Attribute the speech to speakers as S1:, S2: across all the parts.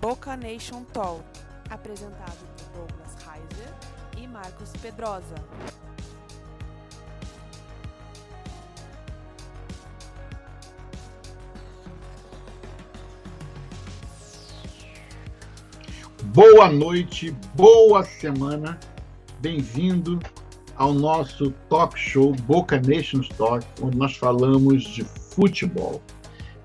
S1: Boca Nation Talk, apresentado por Douglas Heiser e Marcos Pedrosa.
S2: Boa noite, boa semana, bem-vindo ao nosso talk show Boca Nations Talk, onde nós falamos de futebol.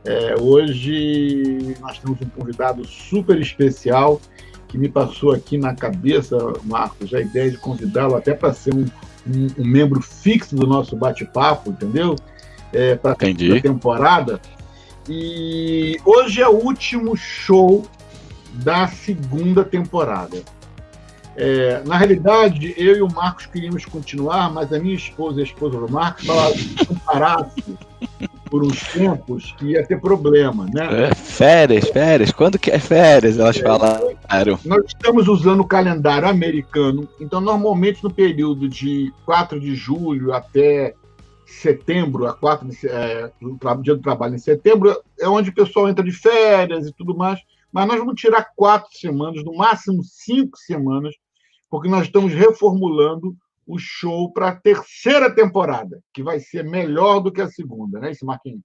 S2: É, hoje nós temos um convidado super especial que me passou aqui na cabeça, Marcos, a ideia de convidá-lo até para ser um, um, um, membro fixo do nosso bate-papo, entendeu? É, para a temporada. E hoje é o último show da segunda temporada. É, na realidade, eu e o Marcos queríamos continuar, mas a minha esposa e a esposa do Marcos falaram que se parasse por uns tempos que ia ter problema, né?
S3: É, férias, férias. Quando que é férias? Elas é, falaram.
S2: Nós estamos usando o calendário americano, então normalmente no período de 4 de julho até setembro, a 4 de, é, dia do trabalho em setembro, é onde o pessoal entra de férias e tudo mais mas nós vamos tirar quatro semanas, no máximo cinco semanas, porque nós estamos reformulando o show para a terceira temporada, que vai ser melhor do que a segunda, né, isso, Marquinhos?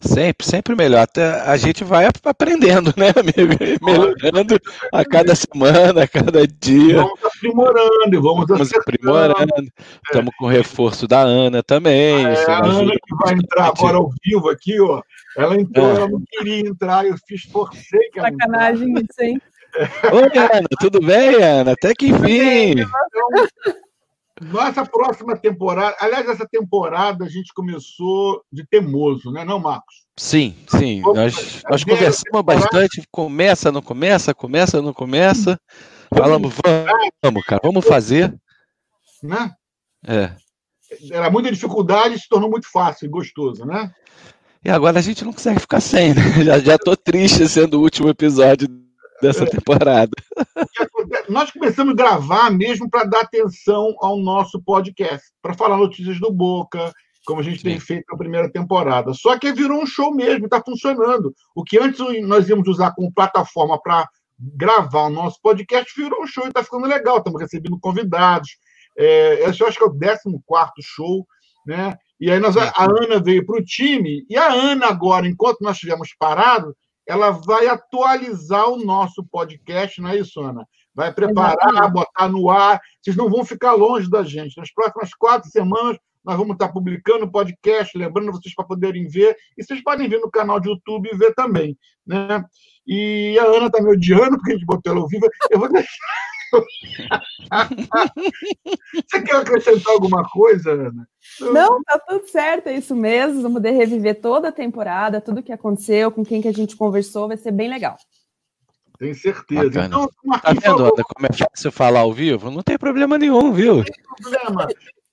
S3: Sempre, sempre melhor. Até a gente vai aprendendo, né, amigo? Melhorando a cada semana, a cada dia.
S2: Vamos aprimorando vamos, vamos aprimorando.
S3: Estamos é. com o reforço da Ana também.
S2: Ah, é, a Ana que vai entrar agora ao vivo aqui, ó. Ela entrou, é. ela não queria entrar, eu fiz, forcei que
S4: Sacanagem isso, hein?
S3: Oi, Ana, tudo bem, Ana? Até que enfim.
S2: Nossa próxima temporada, aliás, essa temporada a gente começou de temoso, né, não, Marcos?
S3: Sim, sim. Nós, nós conversamos temporada... bastante. Começa, não começa, começa, não começa. Falamos, vamos, cara, vamos fazer.
S2: Né? É. Era muita dificuldade, se tornou muito fácil e gostoso, né?
S3: E agora a gente não consegue ficar sem, né? Já, já tô triste sendo o último episódio dessa é. temporada.
S2: Nós começamos a gravar mesmo para dar atenção ao nosso podcast, para falar notícias do Boca, como a gente Sim. tem feito na primeira temporada. Só que virou um show mesmo, está funcionando. O que antes nós íamos usar como plataforma para gravar o nosso podcast virou um show e está ficando legal. Estamos recebendo convidados. É, esse eu acho que é o 14 show, né? E aí nós, a Ana veio para o time, e a Ana agora, enquanto nós estivermos parados, ela vai atualizar o nosso podcast, não é isso, Ana? Vai preparar, Exatamente. botar no ar. Vocês não vão ficar longe da gente. Nas próximas quatro semanas, nós vamos estar publicando o podcast, lembrando vocês para poderem ver. E vocês podem ver no canal de YouTube e ver também. Né? E a Ana está me odiando, porque a gente botou ela ao vivo. Eu vou deixar. Você quer acrescentar alguma coisa, Ana?
S4: Não, tá tudo certo, é isso mesmo. Vamos poder reviver toda a temporada, tudo que aconteceu, com quem que a gente conversou, vai ser bem legal.
S2: Tenho certeza.
S3: Bacana. Então, tá vendo, Ana, como é fácil falar ao vivo? Não tem problema nenhum, viu? Não tem problema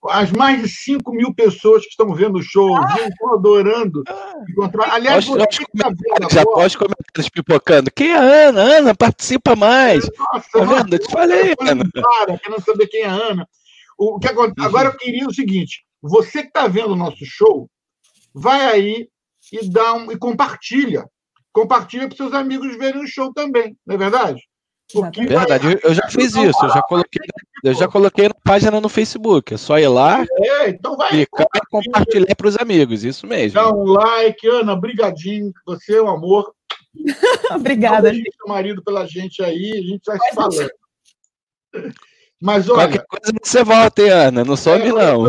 S2: as mais de 5 mil pessoas que estão vendo o show, ah, estão adorando encontrar. Aliás,
S3: você que está vendo Já agora... pode comentários pipocando. Quem é a Ana? Ana, participa mais. Nossa, tá vendo? Eu te falei,
S2: Ana. Para, querendo saber quem é a Ana. O que acontece? Uhum. Agora eu queria o seguinte: você que está vendo o nosso show, vai aí e dá um, e compartilha. Compartilha para seus amigos verem o show também, não é verdade?
S3: Porque Verdade, eu já fiz isso, eu já coloquei, eu já coloquei na página no Facebook. É só ir lá,
S2: é, então vai,
S3: clicar e compartilhar para os amigos, isso mesmo.
S2: Dá um like, Ana, brigadinho, você é um amor.
S4: Obrigada.
S2: Seu marido pela gente aí, a gente vai se falando. Mas olha.
S3: Qualquer coisa você volta, hein, Ana? Não some, é, não.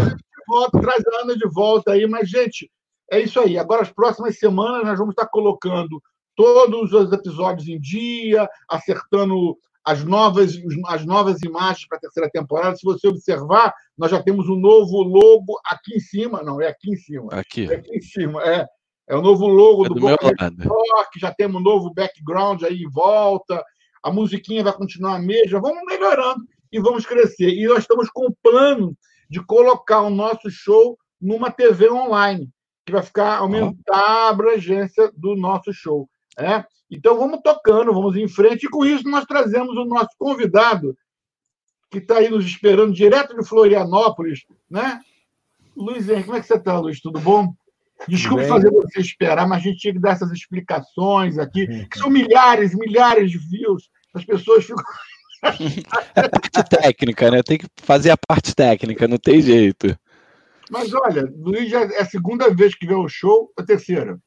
S2: Volta, traz a Ana de volta aí, mas, gente, é isso aí. Agora, as próximas semanas, nós vamos estar colocando todos os episódios em dia, acertando as novas, as novas imagens para a terceira temporada. Se você observar, nós já temos um novo logo aqui em cima. Não, é aqui em cima.
S3: Aqui.
S2: É aqui em cima, é. É o novo logo
S3: é
S2: do,
S3: do
S2: Rock, já temos um novo background aí em volta. A musiquinha vai continuar a mesma. Vamos melhorando e vamos crescer. E nós estamos com o plano de colocar o nosso show numa TV online, que vai ficar aumentar a abrangência do nosso show. É? Então vamos tocando, vamos em frente, e com isso nós trazemos o nosso convidado, que está aí nos esperando direto de Florianópolis, né? Luiz Henrique, como é que você está, Luiz? Tudo bom? Desculpe Bem... fazer você esperar, mas a gente tinha que dar essas explicações aqui, que são milhares, milhares de views. As pessoas ficam.
S3: É a parte técnica, né? Tem que fazer a parte técnica, não tem jeito.
S2: Mas olha, Luiz já é a segunda vez que vê o show, a terceira.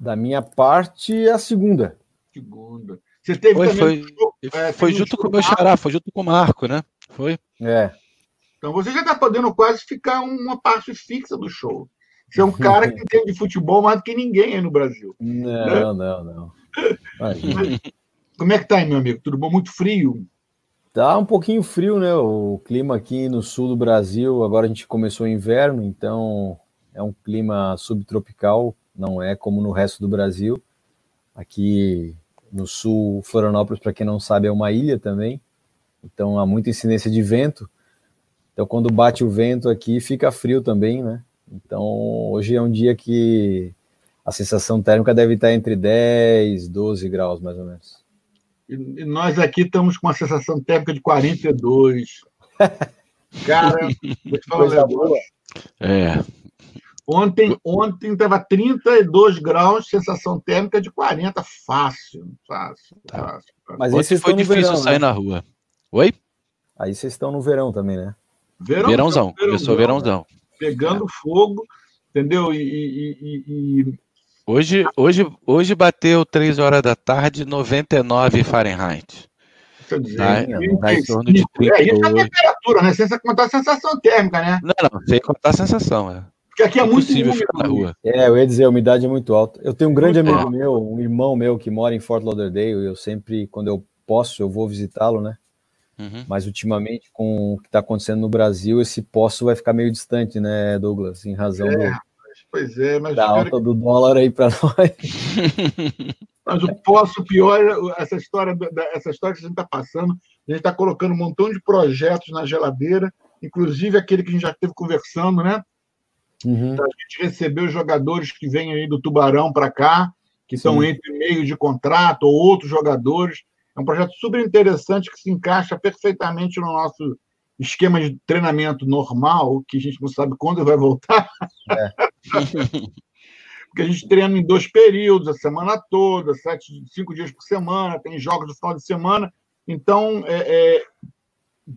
S5: Da minha parte, a segunda.
S2: Segunda. Você teve
S3: foi, também. Foi, show, é, foi junto com o meu xará, foi junto com o Marco, né? Foi.
S5: É.
S2: Então você já está podendo quase ficar uma parte fixa do show. Você é um cara que entende de futebol mais do que ninguém aí no Brasil.
S5: Não, né? não, não.
S2: Como é que tá aí, meu amigo? Tudo bom? Muito frio?
S5: Tá um pouquinho frio, né? O clima aqui no sul do Brasil, agora a gente começou o inverno, então é um clima subtropical, não é como no resto do Brasil. Aqui no sul, Florianópolis, para quem não sabe, é uma ilha também, então há muita incidência de vento. Então, quando bate o vento aqui, fica frio também, né? Então, hoje é um dia que a sensação térmica deve estar entre 10, 12 graus, mais ou menos.
S2: E nós aqui estamos com a sensação térmica de 42. Cara, vou te falar
S3: boa. É.
S2: Ontem ontem estava 32 graus, sensação térmica de 40, fácil, fácil,
S3: tá. fácil. Mas esse foi difícil verão, sair né? na rua. Oi?
S5: Aí vocês estão no verão também, né?
S3: Verão, verãozão, começou verãozão.
S2: Pegando é. fogo, entendeu? E, e, e,
S3: Hoje, hoje, hoje bateu 3 horas da tarde, 99 Fahrenheit.
S2: Tá, tá em torno de 30 é, isso é a temperatura, né? Sem contar a sensação térmica, né?
S3: Não, não, sem contar a sensação, é.
S2: Porque aqui é, é muito possível ficar na
S5: rua. É, eu ia dizer, a umidade é muito alta. Eu tenho um grande muito amigo alto. meu, um irmão meu que mora em Fort Lauderdale, eu sempre, quando eu posso, eu vou visitá-lo, né? Uhum. Mas ultimamente, com o que está acontecendo no Brasil, esse poço vai ficar meio distante, né, Douglas? Em razão é, do,
S2: pois é, mas
S5: da alta que... do dólar aí para nós.
S2: mas o poço pior, essa história, essa história que a gente está passando, a gente está colocando um montão de projetos na geladeira, inclusive aquele que a gente já esteve conversando, né? Uhum. A gente recebeu jogadores que vêm aí do Tubarão para cá, que Sim. estão entre meio de contrato, ou outros jogadores. É um projeto super interessante que se encaixa perfeitamente no nosso esquema de treinamento normal, que a gente não sabe quando vai voltar. É. Porque a gente treina em dois períodos, a semana toda, sete, cinco dias por semana, tem jogos no final de semana. Então, é, é,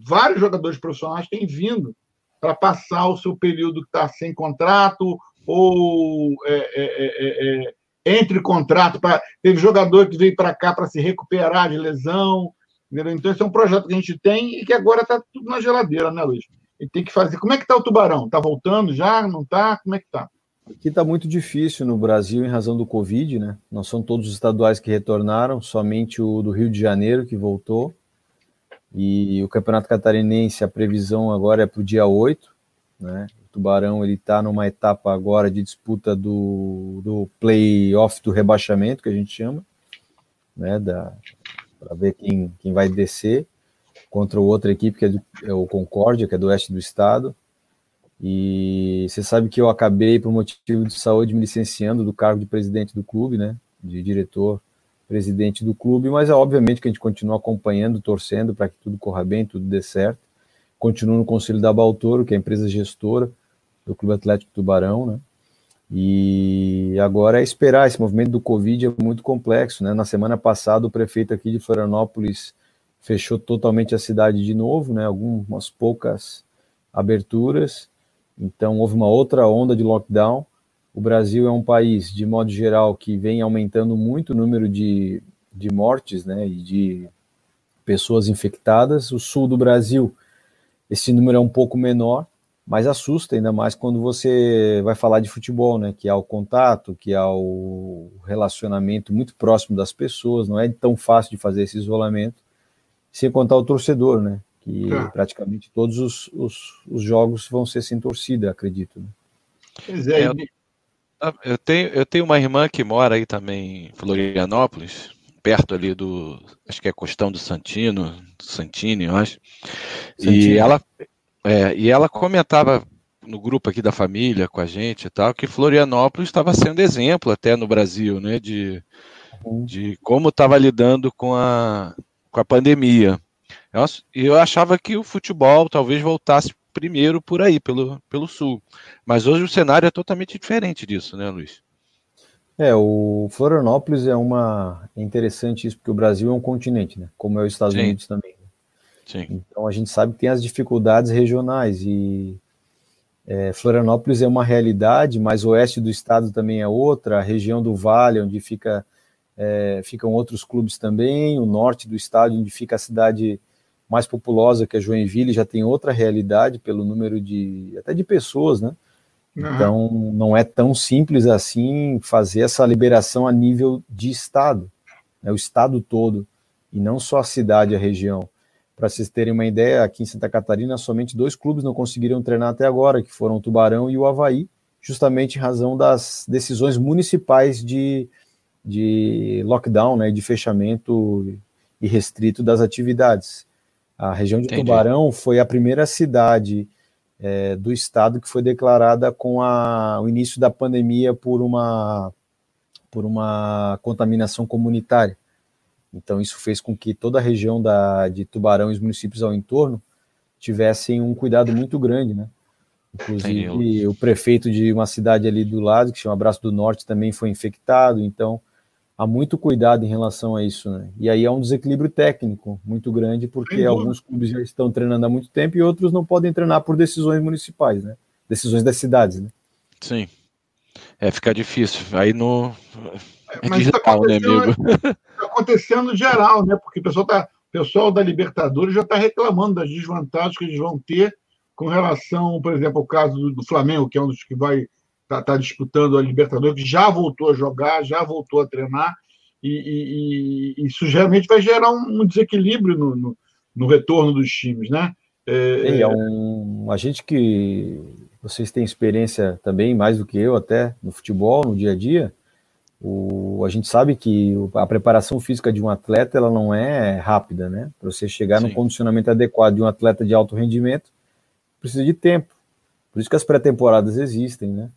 S2: vários jogadores profissionais têm vindo para passar o seu período que está sem contrato ou é, é, é, é entre contrato. Pra... Teve jogador que veio para cá para se recuperar de lesão. Entendeu? Então, esse é um projeto que a gente tem e que agora está tudo na geladeira, né, Luiz? E tem que fazer. Como é que está o Tubarão? Está voltando já? Não está? Como é que está?
S5: Aqui está muito difícil no Brasil em razão do Covid, né? Não são todos os estaduais que retornaram, somente o do Rio de Janeiro que voltou. E o Campeonato Catarinense, a previsão agora é para o dia 8, né? Tubarão ele está numa etapa agora de disputa do, do play-off do rebaixamento, que a gente chama, né, para ver quem, quem vai descer contra outra equipe que é, do, é o Concórdia, que é do oeste do estado. E você sabe que eu acabei, por motivo de saúde, me licenciando do cargo de presidente do clube, né, de diretor presidente do clube, mas é obviamente que a gente continua acompanhando, torcendo para que tudo corra bem, tudo dê certo. Continuo no conselho da Baltoro, que é a empresa gestora, do Clube Atlético Tubarão, né? E agora é esperar, esse movimento do Covid é muito complexo, né? Na semana passada, o prefeito aqui de Florianópolis fechou totalmente a cidade de novo, né? Algumas poucas aberturas, então houve uma outra onda de lockdown. O Brasil é um país, de modo geral, que vem aumentando muito o número de, de mortes, né? E de pessoas infectadas. O sul do Brasil, esse número é um pouco menor, mas assusta ainda mais quando você vai falar de futebol, né? Que há o contato, que há o relacionamento muito próximo das pessoas, não é tão fácil de fazer esse isolamento, sem contar o torcedor, né? Que é. praticamente todos os, os, os, jogos vão ser sem torcida, acredito. Né?
S3: Pois é. Eu, eu, tenho, eu tenho uma irmã que mora aí também em Florianópolis, perto ali do. Acho que é Costão do Santino, Santini, eu acho. E ela é, e ela comentava no grupo aqui da família com a gente e tal, que Florianópolis estava sendo exemplo até no Brasil, né, de, uhum. de como estava lidando com a, com a pandemia. E eu achava que o futebol talvez voltasse primeiro por aí, pelo, pelo sul. Mas hoje o cenário é totalmente diferente disso, né, Luiz?
S5: É, o Florianópolis é uma. É interessante isso, porque o Brasil é um continente, né? Como é os Estados Sim. Unidos também. Sim. Então a gente sabe que tem as dificuldades regionais e é, Florianópolis é uma realidade, mas o oeste do estado também é outra, a região do Vale, onde fica, é, ficam outros clubes também, o norte do estado, onde fica a cidade mais populosa, que é Joinville, já tem outra realidade pelo número de até de pessoas, né? Uhum. Então não é tão simples assim fazer essa liberação a nível de estado, né? o estado todo e não só a cidade, a região. Para vocês terem uma ideia, aqui em Santa Catarina, somente dois clubes não conseguiram treinar até agora, que foram o Tubarão e o Havaí, justamente em razão das decisões municipais de, de lockdown, né, de fechamento e restrito das atividades. A região de Entendi. Tubarão foi a primeira cidade é, do estado que foi declarada com a, o início da pandemia por uma, por uma contaminação comunitária. Então, isso fez com que toda a região da, de Tubarão e os municípios ao entorno tivessem um cuidado muito grande, né? Inclusive, o prefeito de uma cidade ali do lado, que chama Braço do Norte, também foi infectado. Então, há muito cuidado em relação a isso, né? E aí há um desequilíbrio técnico muito grande, porque alguns clubes já estão treinando há muito tempo e outros não podem treinar por decisões municipais, né? Decisões das cidades, né?
S3: Sim. É, fica difícil. Aí no.
S2: É Mas está acontecendo, né, tá acontecendo geral, né? Porque o pessoal, tá, o pessoal da Libertadores já está reclamando das desvantagens que eles vão ter com relação, por exemplo, ao caso do, do Flamengo, que é um dos que vai estar tá, disputando a Libertadores, que já voltou a jogar, já voltou a treinar, e, e, e isso geralmente vai gerar um, um desequilíbrio no, no, no, retorno dos times, né?
S5: É, é um, a gente que vocês têm experiência também, mais do que eu até, no futebol, no dia a dia, o, a gente sabe que a preparação física de um atleta ela não é rápida, né? Para você chegar Sim. no condicionamento adequado de um atleta de alto rendimento, precisa de tempo. Por isso que as pré-temporadas existem, né?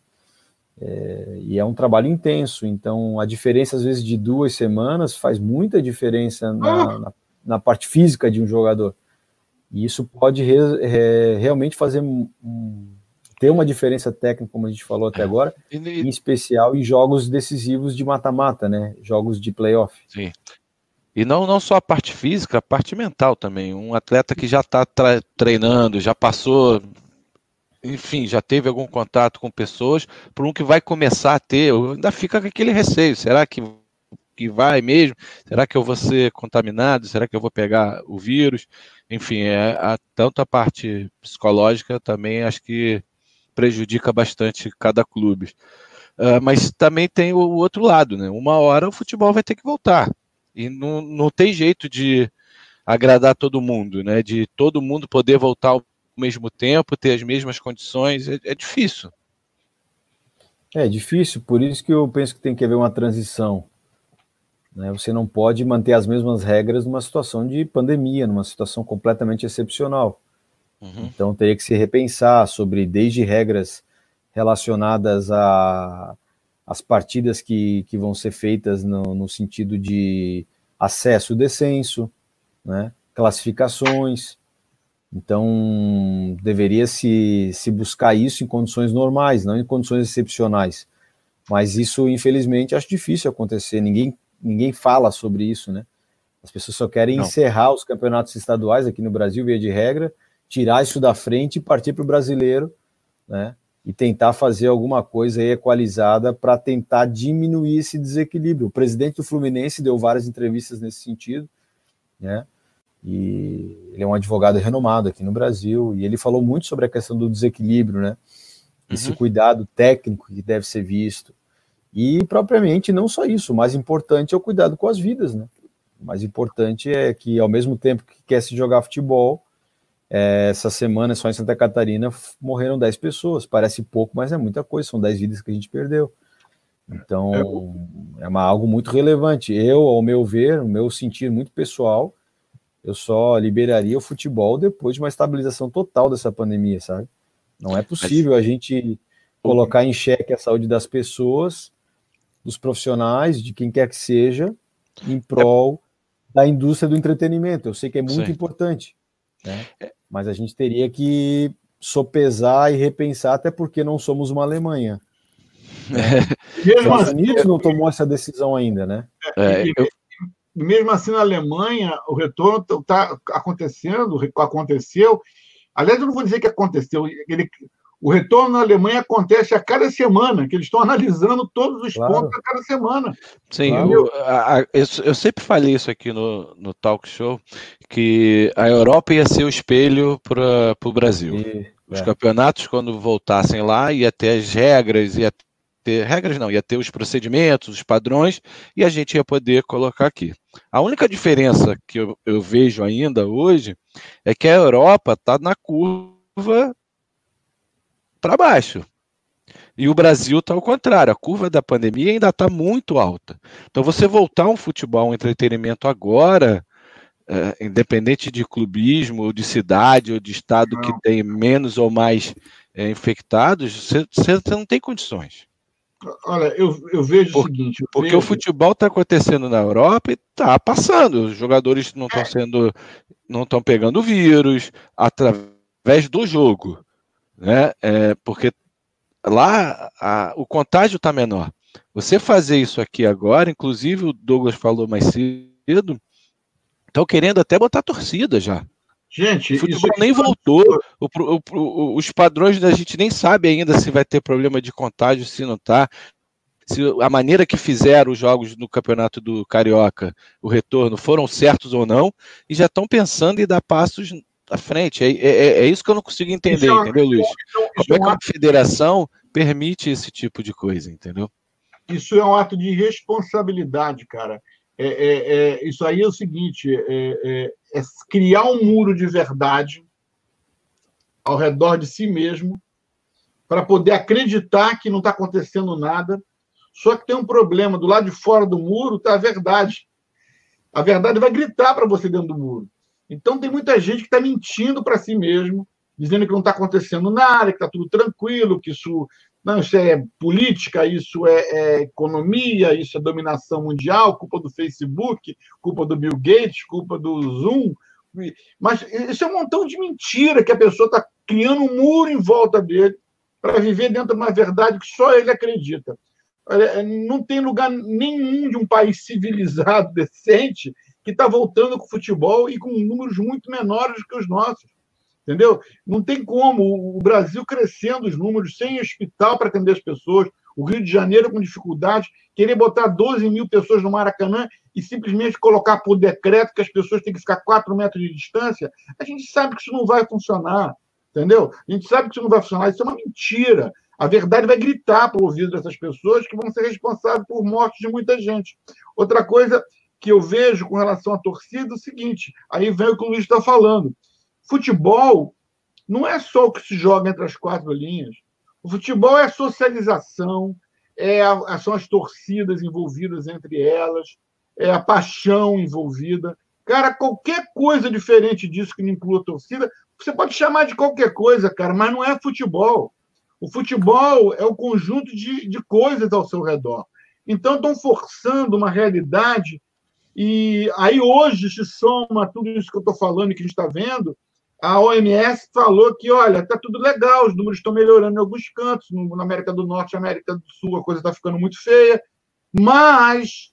S5: É, e é um trabalho intenso, então a diferença às vezes de duas semanas faz muita diferença na, ah! na, na parte física de um jogador. E isso pode re, re, realmente fazer um, ter uma diferença técnica, como a gente falou até é. agora, e, em especial em jogos decisivos de mata-mata, né? Jogos de playoff.
S3: Sim. E não, não só a parte física, a parte mental também. Um atleta que já está treinando, já passou, enfim, já teve algum contato com pessoas, por um que vai começar a ter, ainda fica com aquele receio. Será que, que vai mesmo? Será que eu vou ser contaminado? Será que eu vou pegar o vírus? Enfim, é, a, tanto a parte psicológica também acho que prejudica bastante cada clube. Uh, mas também tem o, o, outro lado, né? Uma hora o futebol vai ter que voltar. E não, não tem jeito de agradar todo mundo, né? De todo mundo poder voltar ao mesmo tempo, ter as mesmas condições, é, é difícil.
S5: É difícil, por isso que eu penso que tem que haver uma transição. Né? Você não pode manter as mesmas regras numa situação de pandemia, numa situação completamente excepcional. Uhum. Então teria que se repensar sobre desde regras relacionadas a as partidas que, que vão ser feitas no, no sentido de acesso descenso, né, classificações. Então, deveria se, se buscar isso em condições normais, não em condições excepcionais. Mas isso, infelizmente, acho difícil acontecer. Ninguém, ninguém fala sobre isso, né? As pessoas só querem não. encerrar os campeonatos estaduais aqui no Brasil, via de regra, tirar isso da frente e partir para o brasileiro, né? E tentar fazer alguma coisa equalizada para tentar diminuir esse desequilíbrio. O presidente do Fluminense deu várias entrevistas nesse sentido, né? E ele é um advogado renomado aqui no Brasil e ele falou muito sobre a questão do desequilíbrio, né? Esse uhum. cuidado técnico que deve ser visto. E propriamente não só isso, o mais importante é o cuidado com as vidas, né? O mais importante é que ao mesmo tempo que quer se jogar futebol, é, essa semana, só em Santa Catarina, morreram 10 pessoas. Parece pouco, mas é muita coisa. São 10 vidas que a gente perdeu. Então, é uma, algo muito relevante. Eu, ao meu ver, o meu sentir muito pessoal, eu só liberaria o futebol depois de uma estabilização total dessa pandemia, sabe? Não é possível a gente colocar em xeque a saúde das pessoas, dos profissionais, de quem quer que seja, em prol da indústria do entretenimento. Eu sei que é muito Sim. importante, né? É. Mas a gente teria que sopesar e repensar, até porque não somos uma Alemanha. É. Os Estados Unidos não tomou essa decisão ainda, né?
S2: É, eu... Mesmo assim, na Alemanha, o retorno está acontecendo, aconteceu. Aliás, eu não vou dizer que aconteceu. Ele, o retorno na Alemanha acontece a cada semana, que eles estão analisando todos os claro. pontos a cada semana.
S3: Sim, claro. eu, a, eu, eu, sempre falei isso aqui no, no talk show, que a Europa ia ser o espelho para o Brasil. E, os é. campeonatos, quando voltassem lá, ia ter as regras, ia ter regras não, ia ter os procedimentos, os padrões, e a gente ia poder colocar aqui. A única diferença que eu, eu vejo ainda hoje é que a Europa está na curva para baixo. E o Brasil está ao contrário, a curva da pandemia ainda está muito alta. Então, você voltar um futebol, um entretenimento agora, é, independente de clubismo, ou de cidade, ou de estado não. que tem menos ou mais é, infectados, você, você não tem condições.
S2: Olha, eu, eu vejo Por, o seguinte.
S3: porque
S2: vejo...
S3: o futebol está acontecendo na Europa e está passando. Os jogadores não estão é. sendo. não estão pegando vírus através do jogo né? É, porque lá a, o contágio está menor. Você fazer isso aqui agora, inclusive o Douglas falou mais cedo, estão querendo até botar torcida já.
S2: Gente,
S3: o futebol nem voltou. O, o, o, os padrões da gente nem sabe ainda se vai ter problema de contágio, se não está. Se a maneira que fizeram os jogos no campeonato do Carioca, o retorno, foram certos ou não, e já estão pensando em dar passos à frente. É, é, é, isso que eu não consigo entender, é, entendeu, Luiz? Como é que uma federação permite esse tipo de coisa, entendeu?
S2: Isso é um ato de responsabilidade, cara. É, é, é isso aí é o seguinte: é, criar um muro de verdade ao redor de si mesmo para poder acreditar que não está acontecendo nada. Só que tem um problema: do lado de fora do muro está a verdade. A verdade vai gritar para você dentro do muro. Então, tem muita gente que está mentindo para si mesmo, dizendo que não está acontecendo nada, que está tudo tranquilo, que isso, não, isso é política, isso é, é, economia, isso é dominação mundial, culpa do Facebook, culpa do Bill Gates, culpa do Zoom. Mas isso é um montão de mentira que a pessoa está criando um muro em volta dele para viver dentro de uma verdade que só ele acredita. Não tem lugar nenhum de um país civilizado, decente, que está voltando com o futebol e com números muito menores que os nossos. Entendeu? Não tem como o Brasil crescendo os números, sem hospital para atender as pessoas, o Rio de Janeiro com dificuldade, querer botar 12 mil pessoas no Maracanã e simplesmente colocar por decreto que as pessoas têm que ficar 4 metros de distância, a gente sabe que isso não vai funcionar. Entendeu? A gente sabe que isso não vai funcionar, isso é uma mentira. A verdade vai gritar para o ouvido dessas pessoas que vão ser responsáveis por mortes de muita gente. Outra coisa que eu vejo com relação à torcida é o seguinte: aí vem o que o Luiz está falando. Futebol não é só o que se joga entre as quatro linhas. O futebol é a socialização, é a, são as torcidas envolvidas entre elas, é a paixão envolvida. Cara, qualquer coisa diferente disso que não inclua torcida, você pode chamar de qualquer coisa, cara, mas não é futebol. O futebol é o conjunto de, de coisas ao seu redor. Então, estão forçando uma realidade e aí hoje se soma tudo isso que eu estou falando e que a gente está vendo. A OMS falou que, olha, está tudo legal, os números estão melhorando em alguns cantos, na América do Norte América do Sul a coisa está ficando muito feia, mas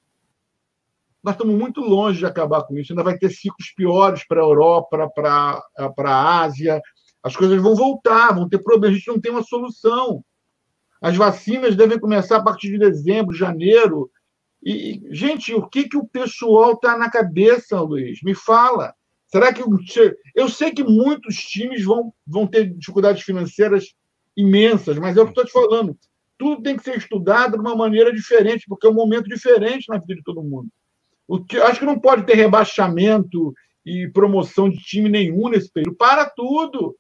S2: nós estamos muito longe de acabar com isso. Ainda vai ter ciclos piores para a Europa, para a Ásia. As coisas vão voltar, vão ter problemas. A gente não tem uma solução. As vacinas devem começar a partir de dezembro, janeiro. E, gente, o que, que o pessoal está na cabeça, Luiz? Me fala. Será que. Eu sei que muitos times vão, vão ter dificuldades financeiras imensas, mas é o que estou te falando. Tudo tem que ser estudado de uma maneira diferente, porque é um momento diferente na vida de todo mundo. O que, acho que não pode ter rebaixamento e promoção de time nenhum nesse período. Para tudo!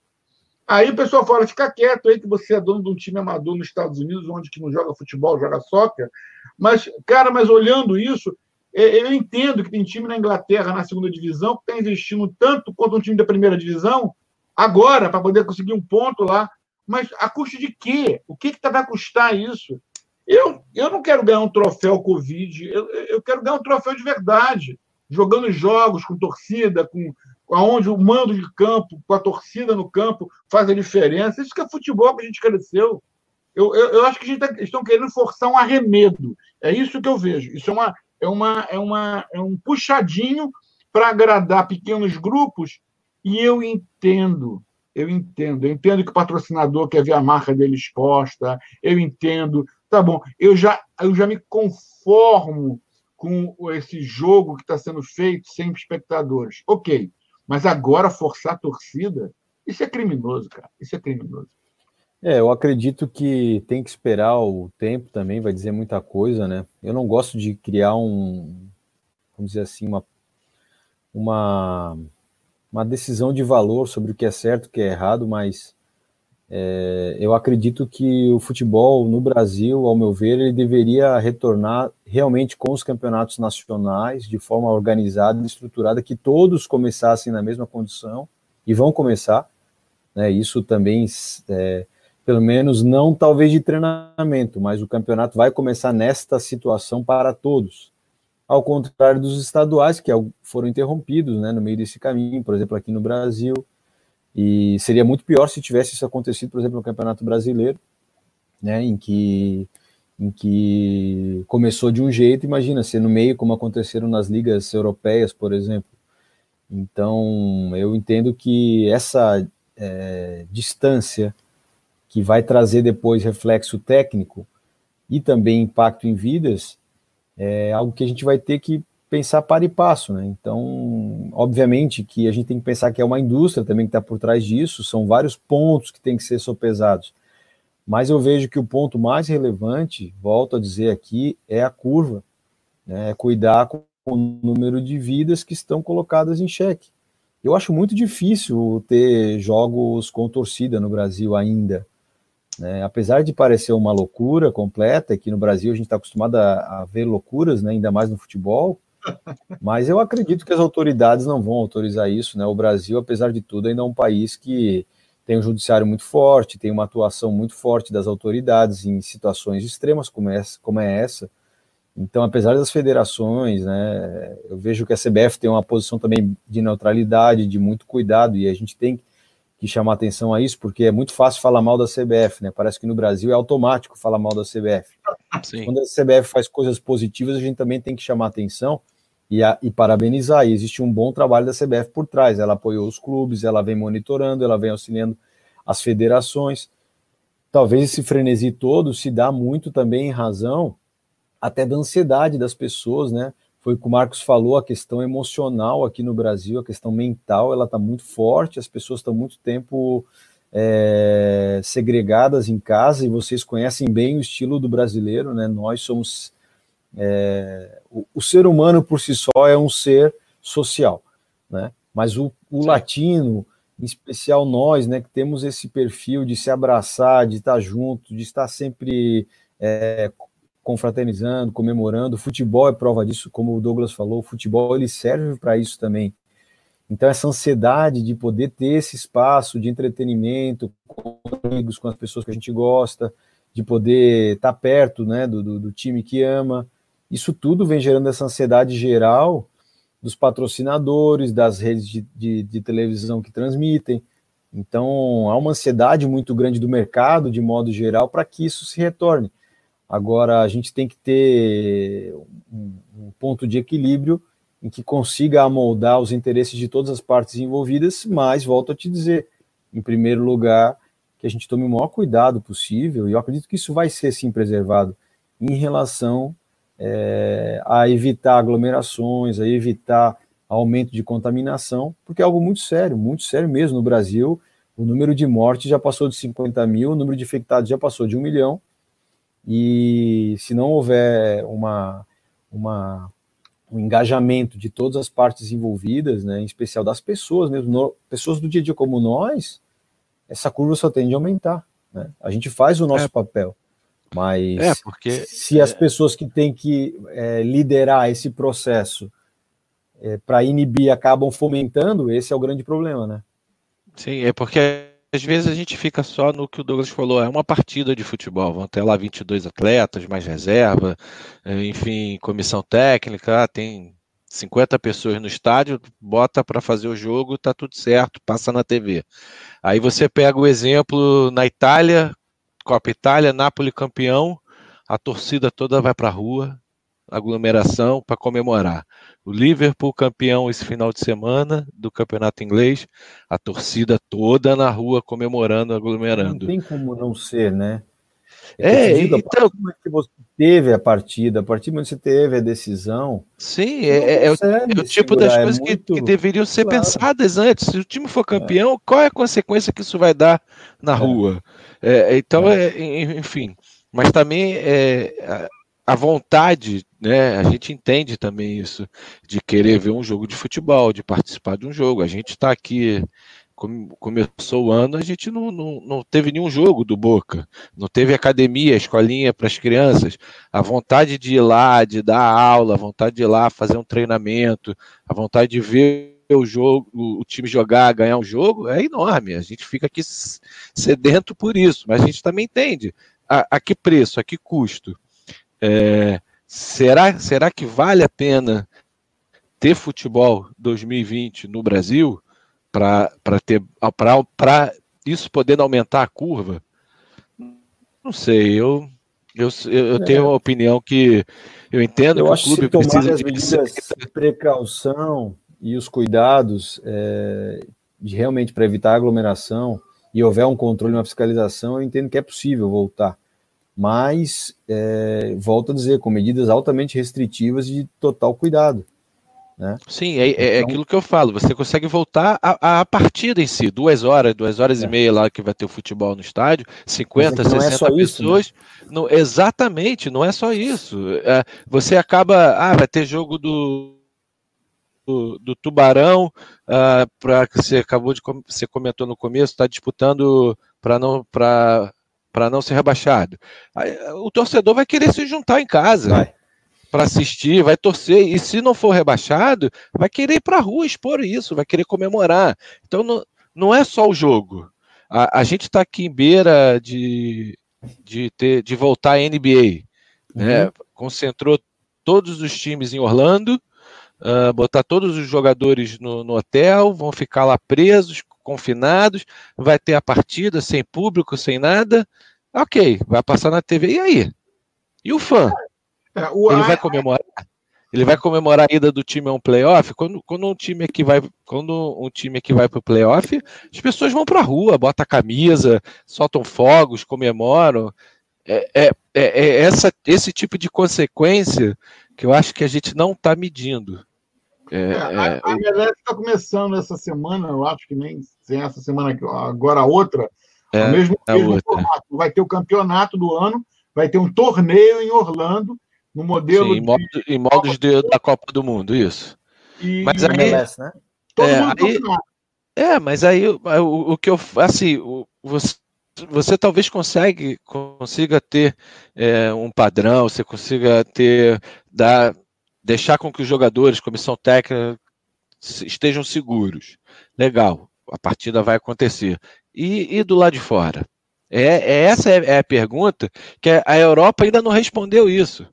S2: Aí o pessoal fala, fica quieto aí que você é dono de um time amador nos Estados Unidos, onde que não joga futebol, joga soccer. Mas, cara, mas olhando isso, eu entendo que tem time na Inglaterra, na segunda divisão, que está investindo tanto quanto um time da primeira divisão, agora, para poder conseguir um ponto lá. Mas a custo de quê? O que, que tá, vai custar isso? Eu, eu não quero ganhar um troféu Covid, eu, eu quero ganhar um troféu de verdade jogando jogos com torcida, com onde o mando de campo, com a torcida no campo, faz a diferença. Isso que é futebol que a gente cresceu. Eu, eu, eu acho que a gente tá, estão querendo forçar um arremedo. É isso que eu vejo. Isso é, uma, é, uma, é, uma, é um puxadinho para agradar pequenos grupos, e eu entendo. Eu entendo, eu entendo que o patrocinador quer ver a marca dele exposta, eu entendo. Tá bom, eu já, eu já me conformo com esse jogo que está sendo feito sem espectadores. Ok, mas agora forçar a torcida, isso é criminoso, cara. Isso é criminoso.
S5: É, eu acredito que tem que esperar o tempo também, vai dizer muita coisa, né? Eu não gosto de criar um, vamos dizer assim, uma, uma, uma decisão de valor sobre o que é certo, o que é errado, mas é, eu acredito que o futebol no Brasil, ao meu ver, ele deveria retornar realmente com os campeonatos nacionais, de forma organizada e estruturada, que todos começassem na mesma condição, e vão começar, né? Isso também é, pelo menos não talvez de treinamento, mas o campeonato vai começar nesta situação para todos. Ao contrário dos estaduais, que foram interrompidos né, no meio desse caminho, por exemplo, aqui no Brasil. E seria muito pior se tivesse isso acontecido, por exemplo, no Campeonato Brasileiro, né, em que, em que começou de um jeito, imagina, ser no meio, como aconteceram nas ligas europeias, por exemplo. Então, eu entendo que essa é, distância que vai trazer depois reflexo técnico e também impacto em vidas, é algo que a gente vai ter que pensar para e passo, né? Então, obviamente que a gente tem que pensar que é uma indústria também que está por trás disso, são vários pontos que têm que ser sopesados. Mas eu vejo que o ponto mais relevante, volto a dizer aqui, é a curva, né? É cuidar com o número de vidas que estão colocadas em xeque. Eu acho muito difícil ter jogos com torcida no Brasil ainda. Né? Apesar de parecer uma loucura completa, aqui no Brasil a gente está acostumado a, a, ver loucuras, né? ainda mais no futebol, mas eu acredito que as autoridades não vão autorizar isso. Né? O Brasil, apesar de tudo, ainda é um país que tem um judiciário muito forte, tem uma atuação muito forte das autoridades em situações extremas como essa. Como é essa. Então, apesar das federações, né, eu vejo que a CBF tem uma posição também de neutralidade, de muito cuidado, e a gente tem que que chamar atenção a isso, porque é muito fácil falar mal da CBF, né? Parece que no Brasil é automático falar mal da CBF. Sim. Quando a CBF faz coisas positivas, a gente também tem que chamar atenção e, a, e parabenizar. E existe um bom trabalho da CBF por trás. Ela apoiou os clubes, ela vem monitorando, ela vem auxiliando as federações. Talvez esse frenesi todo se dá muito também em razão até da ansiedade das pessoas, né? Foi o que o Marcos falou, a questão emocional aqui no Brasil, a questão mental, ela está muito forte, as pessoas estão muito tempo é, segregadas em casa, e vocês conhecem bem o estilo do brasileiro, né? Nós somos. É, o, o, ser humano por si só é um ser social, né? Mas o, o latino, em especial nós, né, que temos esse perfil de se abraçar, de estar junto, de estar sempre é, confraternizando, comemorando. O futebol é prova disso, como o Douglas falou, o futebol ele serve para isso também. Então, essa ansiedade de poder ter esse espaço de entretenimento com amigos, com as pessoas que a gente gosta, de poder estar tá perto né, do, do, do time que ama, isso tudo vem gerando essa ansiedade geral dos patrocinadores, das redes de, de, de televisão que transmitem. Então, há uma ansiedade muito grande do mercado, de modo geral, para que isso se retorne. Agora, a gente tem que ter um, ponto de equilíbrio em que consiga amoldar os interesses de todas as partes envolvidas, mas, volto a te dizer, em primeiro lugar, que a gente tome o maior cuidado possível, e eu acredito que isso vai ser, sim, preservado, em relação é, a evitar aglomerações, a evitar aumento de contaminação, porque é algo muito sério, muito sério mesmo. No Brasil, o número de mortes já passou de 50 mil, o número de infectados já passou de um milhão, e se não houver uma, uma, um engajamento de todas as partes envolvidas, né, em especial das pessoas mesmo, no, pessoas do dia a dia como nós, essa curva só tende a aumentar. Né? A gente faz o nosso é, papel, mas
S3: é porque,
S5: se as é. pessoas que têm que é, liderar esse processo é, para inibir acabam fomentando, esse é o grande problema, né?
S3: Sim, é porque às vezes a gente fica só no que o Douglas falou, é uma partida de futebol, vão ter lá 22 atletas, mais reserva, eh, enfim, comissão técnica, ah, tem 50 pessoas no estádio, bota para fazer o jogo, tá tudo certo, passa na TV. Aí você pega o exemplo na Itália, Copa Itália, Napoli campeão, a torcida toda vai para a rua, aglomeração para comemorar. O Liverpool campeão esse final de semana do campeonato inglês, a torcida toda na rua comemorando, aglomerando.
S5: Não tem como não ser, né?
S3: É, então,
S5: a que você teve a partida, a partir do momento que você teve a decisão.
S3: Sim, é, é, é, o, é o, tipo das coisas é muito... que, que, deveriam ser claro. pensadas antes. Se o time for campeão, qual é a consequência que isso vai dar na rua? então, enfim. Mas também a vontade, né? A gente entende também isso, de querer ver um jogo de futebol, de participar de um jogo. A gente está aqui, começou o ano, a gente não, não, não teve nenhum jogo do Boca, não teve academia, escolinha para as crianças. A vontade de ir lá, de dar aula, a vontade de ir lá fazer um treinamento, a vontade de ver o jogo, o time jogar, ganhar um jogo, é enorme. A gente fica aqui sedento por isso, mas a gente também entende a, a que preço, a que custo. É, será, será que vale a pena ter futebol 2020 no Brasil para ter para isso poder aumentar a curva? Não sei, eu eu, eu tenho é. uma opinião que eu entendo
S5: eu
S3: que
S5: acho o clube que precisa as medidas de precaução e os cuidados é, de realmente para evitar aglomeração e houver um controle, uma fiscalização, eu entendo que é possível voltar mas é, volto a dizer, com medidas altamente restritivas e de total cuidado. Né?
S3: Sim, é, é, então, aquilo que eu falo. Você consegue voltar à partida em si, duas horas, duas horas é. e meia lá que vai ter o futebol no estádio, 50, é 60 pessoas. Isso, né? não, exatamente, não é só isso. É, você acaba. Ah, vai ter jogo do, do, do Tubarão, uh, para que você acabou de você comentou no começo, está disputando para não para para não ser rebaixado. Aí, o torcedor vai querer se juntar em casa para assistir, vai torcer, e se não for rebaixado, vai querer ir para a rua expor isso, vai querer comemorar. Então não, não é só o jogo. A, a gente está aqui em beira de, de, ter, de voltar à NBA. Né? Uhum. Concentrou todos os times em Orlando, uh, botar todos os jogadores no, no hotel, vão ficar lá presos, confinados, vai ter a partida sem público, sem nada. Ok, vai passar na TV. E aí? E o fã? É, o Ele vai comemorar? Ele vai comemorar a ida do time a um playoff? Quando, quando um time aqui vai, quando um time aqui vai para o playoff, as pessoas vão para a rua, botam a camisa, soltam fogos, comemoram. É, é, é, é essa, esse tipo de consequência que eu acho que a gente não está medindo.
S2: É, é, a, a está começando essa semana, eu acho que nem sem essa semana, agora a outra, é, mesmo, mesmo formato. Vai ter o campeonato do ano, vai ter um torneio em Orlando, no modelo. Sim,
S3: em, modo, em modos de, da Copa do Mundo, isso.
S5: E, mas aí, MLS, né?
S3: Todo é, mundo aí, é, mas aí o, o, que eu assim, o, você, você talvez consegue, consiga ter é, um padrão, você consiga ter dar deixar com que os jogadores, comissão técnica, estejam seguros. Legal, a partida vai acontecer. E, e do lado de fora? É, é essa é, é, a pergunta que a Europa ainda não respondeu isso.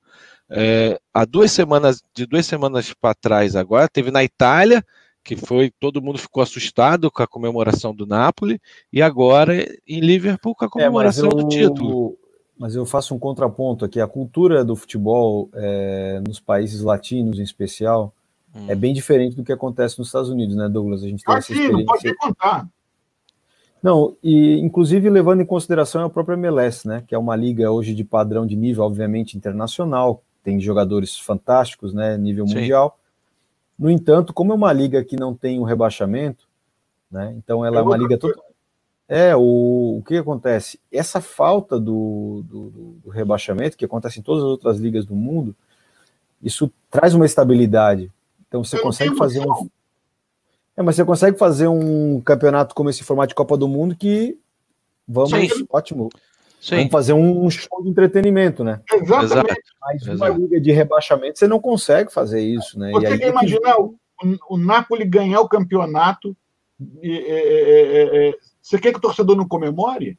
S3: É, há duas semanas, de duas semanas para trás agora, teve na Itália, que foi todo mundo ficou assustado com a comemoração do Napoli, e agora em Liverpool com a é, comemoração eu, do título.
S5: Mas eu faço um contraponto aqui. A cultura do futebol é, nos países latinos, em especial, hum. é bem diferente do que acontece nos Estados Unidos, né, Douglas? A gente
S2: tem ah, essa experiência. Não pode contar.
S5: Não, e inclusive levando em consideração a própria MLS, né, que é uma liga hoje de padrão de nível, obviamente, internacional, tem jogadores fantásticos, né, nível Sim. mundial. No entanto, como é uma liga que não tem um rebaixamento, né, então ela é, é uma liga totalmente é, o, o que acontece? Essa falta do, do, do, rebaixamento, que acontece em todas as outras ligas do mundo, isso traz uma estabilidade. Então você Eu consegue fazer um. É, mas você consegue fazer um campeonato como esse formato de Copa do Mundo que vamos, Sim. ótimo. Sim. Vamos fazer um show de entretenimento, né?
S2: Exatamente.
S5: Mas uma liga de rebaixamento você não consegue fazer isso, né?
S2: Você quer imaginar que... o, o Napoli ganhar o campeonato e, é, é, você quer que o torcedor não comemore?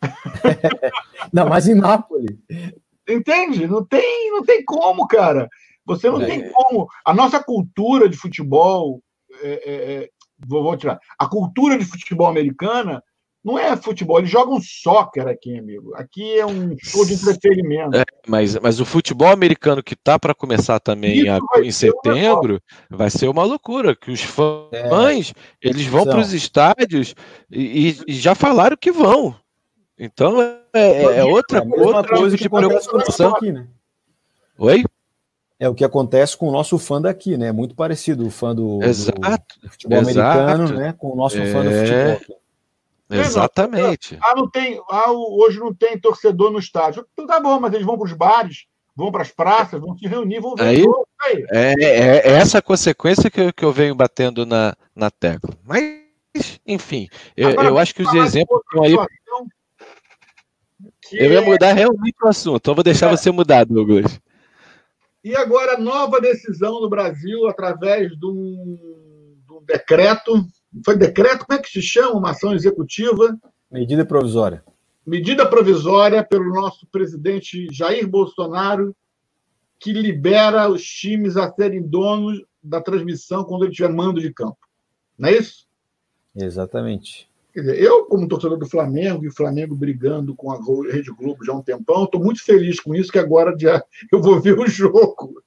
S5: não, mas em Nápoles.
S2: Entende? Não tem, não tem como, cara. Você não é. tem como. A nossa cultura de futebol. É, é, é, vou, vou tirar. A cultura de futebol americana não é futebol, eles jogam soccer aqui, amigo. Aqui é um show de entretenimento. É,
S3: mas, mas o futebol americano que tá para começar também a, em setembro vai ser uma loucura, que os fãs é. eles vão para os estádios e, e, já falaram que vão. Então é, é, é outra, é outra coisa de preocupação. Aqui, né? Oi?
S5: É o que acontece com o nosso fã daqui, né? Muito parecido o fã do,
S3: Exato.
S5: do futebol
S3: Exato.
S5: americano, né? Com o nosso fã do é. futebol.
S3: Exatamente.
S2: Ah, não tem, ah, hoje não tem torcedor no estádio. Então tá bom, mas eles vão para os bares, vão para as praças, vão se reunir, vão ver
S3: aí, aí. É, é, é, essa consequência que eu, que eu venho batendo na, na tecla. Mas, enfim, eu, eu acho que os exemplos estão aí. Eu ia mudar realmente o assunto, então vou deixar é. você mudar, Douglas.
S2: E agora, nova decisão no Brasil, através de um, de um decreto foi decreto? Como é que se chama? Uma ação executiva?
S5: Medida provisória.
S2: Medida provisória pelo nosso presidente Jair Bolsonaro, que libera os times a serem donos da transmissão quando ele tiver mando de campo. Não é isso?
S5: Exatamente.
S2: Quer dizer, eu, como torcedor do Flamengo, e o Flamengo brigando com a Rede Globo já há um tempão, estou muito feliz com isso, que agora já eu vou ver o jogo.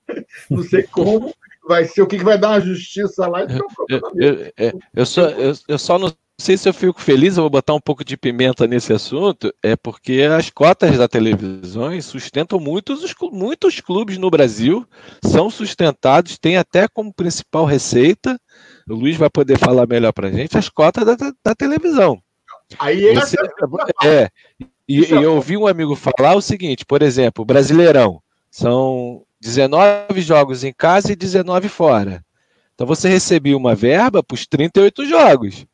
S2: Não sei como, vai ser o que, que vai dar uma justiça lá. Então,
S3: eu, eu, eu, eu, só, eu, eu só não sei se eu fico feliz, eu vou botar um pouco de pimenta nesse assunto, é porque as cotas da televisão sustentam muitos, muitos clubes no Brasil, são sustentados, tem até como principal receita, o Luiz vai poder falar melhor para gente, as cotas da, da televisão.
S2: Aí Você,
S3: é, é, e, e eu ouvi um amigo falar o seguinte, por exemplo, Brasileirão, são 19 jogos em casa e 19 fora. Então você recebia uma verba para os 38 jogos.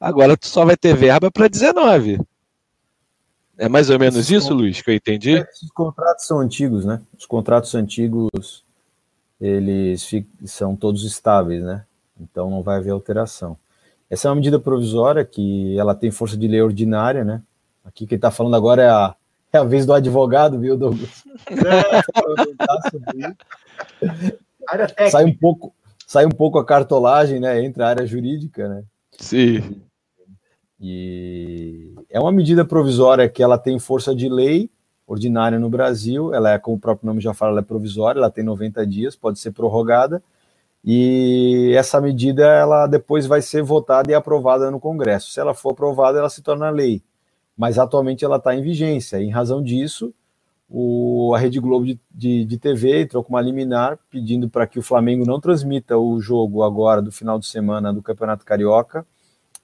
S3: Agora tu só vai ter verba para 19. É mais ou menos isso, Luiz, que eu entendi?
S5: Esses contratos são antigos, né? Os contratos antigos, eles são todos estáveis, né? Então não vai haver alteração. Essa é uma medida provisória que ela tem força de lei ordinária, né? Aqui quem está falando agora é a é a vez do advogado, viu, Douglas? É, sai um pouco, sai um pouco a cartolagem, né? Entre a área jurídica, né?
S3: Sim.
S5: E é uma medida provisória que ela tem força de lei ordinária no Brasil. Ela é, como o próprio nome já fala, ela é provisória. Ela tem 90 dias, pode ser prorrogada. E essa medida, ela depois vai ser votada e aprovada no Congresso. Se ela for aprovada, ela se torna lei mas atualmente ela está em vigência. Em razão disso, o, a Rede Globo de, de, de TV entrou com uma liminar pedindo para que o Flamengo não transmita o jogo agora do final de semana do Campeonato Carioca,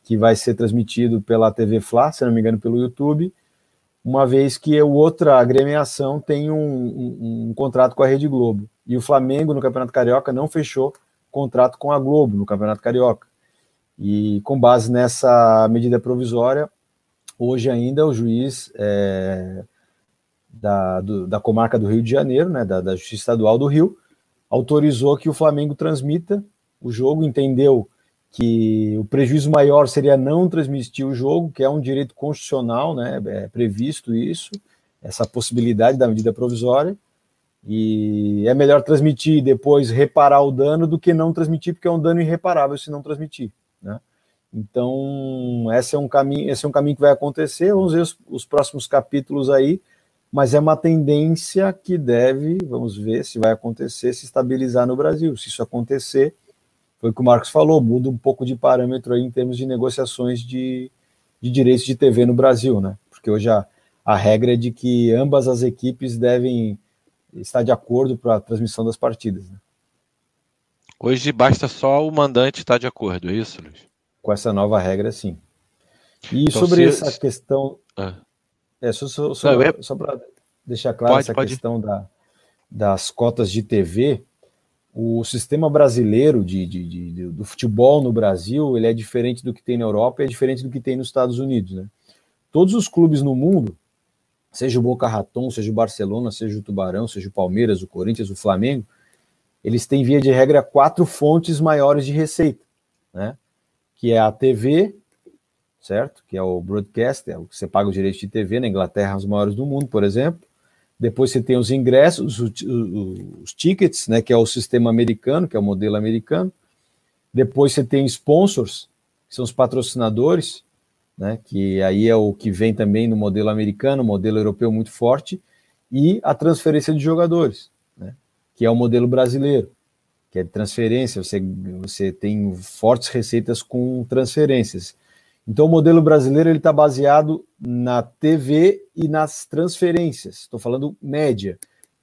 S5: que vai ser transmitido pela TV Fla, se não me engano, pelo YouTube, uma vez que a outra agremiação tem um, um, um contrato com a Rede Globo. E o Flamengo, no Campeonato Carioca, não fechou contrato com a Globo no Campeonato Carioca. E com base nessa medida provisória, Hoje ainda o juiz é, da, do, da comarca do Rio de Janeiro, né, da, da Justiça Estadual do Rio, autorizou que o Flamengo transmita o jogo, entendeu que o prejuízo maior seria não transmitir o jogo, que é um direito constitucional, né, é previsto isso, essa possibilidade da medida provisória, e é melhor transmitir e depois reparar o dano do que não transmitir, porque é um dano irreparável se não transmitir, né? Então, esse é um caminho, esse é um caminho que vai acontecer. Vamos ver os, os, próximos capítulos aí, mas é uma tendência que deve, vamos ver se vai acontecer, se estabilizar no Brasil. Se isso acontecer, foi o que o Marcos falou, muda um pouco de parâmetro aí em termos de negociações de, de direitos de TV no Brasil, né? Porque hoje a, a regra é de que ambas as equipes devem estar de acordo para a transmissão das partidas. Né?
S3: Hoje basta só o mandante estar de acordo, é isso, Luiz?
S5: Com essa nova regra, sim. E então, sobre essa questão. Ah. É, só, só, só, é... só para deixar claro pode, essa pode. questão da, das cotas de TV, o sistema brasileiro de, de, de, do futebol no Brasil ele é diferente do que tem na Europa e é diferente do que tem nos Estados Unidos. Né? Todos os clubes no mundo, seja o Boca Raton, seja o Barcelona, seja o Tubarão, seja o Palmeiras, o Corinthians, o Flamengo, eles têm, via de regra, quatro fontes maiores de receita. Né? Que é a TV, certo? Que é o broadcast, é o que você paga o direito de TV, na Inglaterra, os maiores do mundo, por exemplo. Depois você tem os ingressos, os, os, tickets, né, que é o sistema americano, que é o modelo americano. Depois você tem sponsors, que são os patrocinadores, né, que aí é o que vem também no modelo americano, modelo europeu muito forte, e a transferência de jogadores, né, que é o modelo brasileiro, que é de transferência, você, você tem fortes receitas com transferências. Então, o modelo brasileiro ele está baseado na TV e nas transferências. Estou falando média.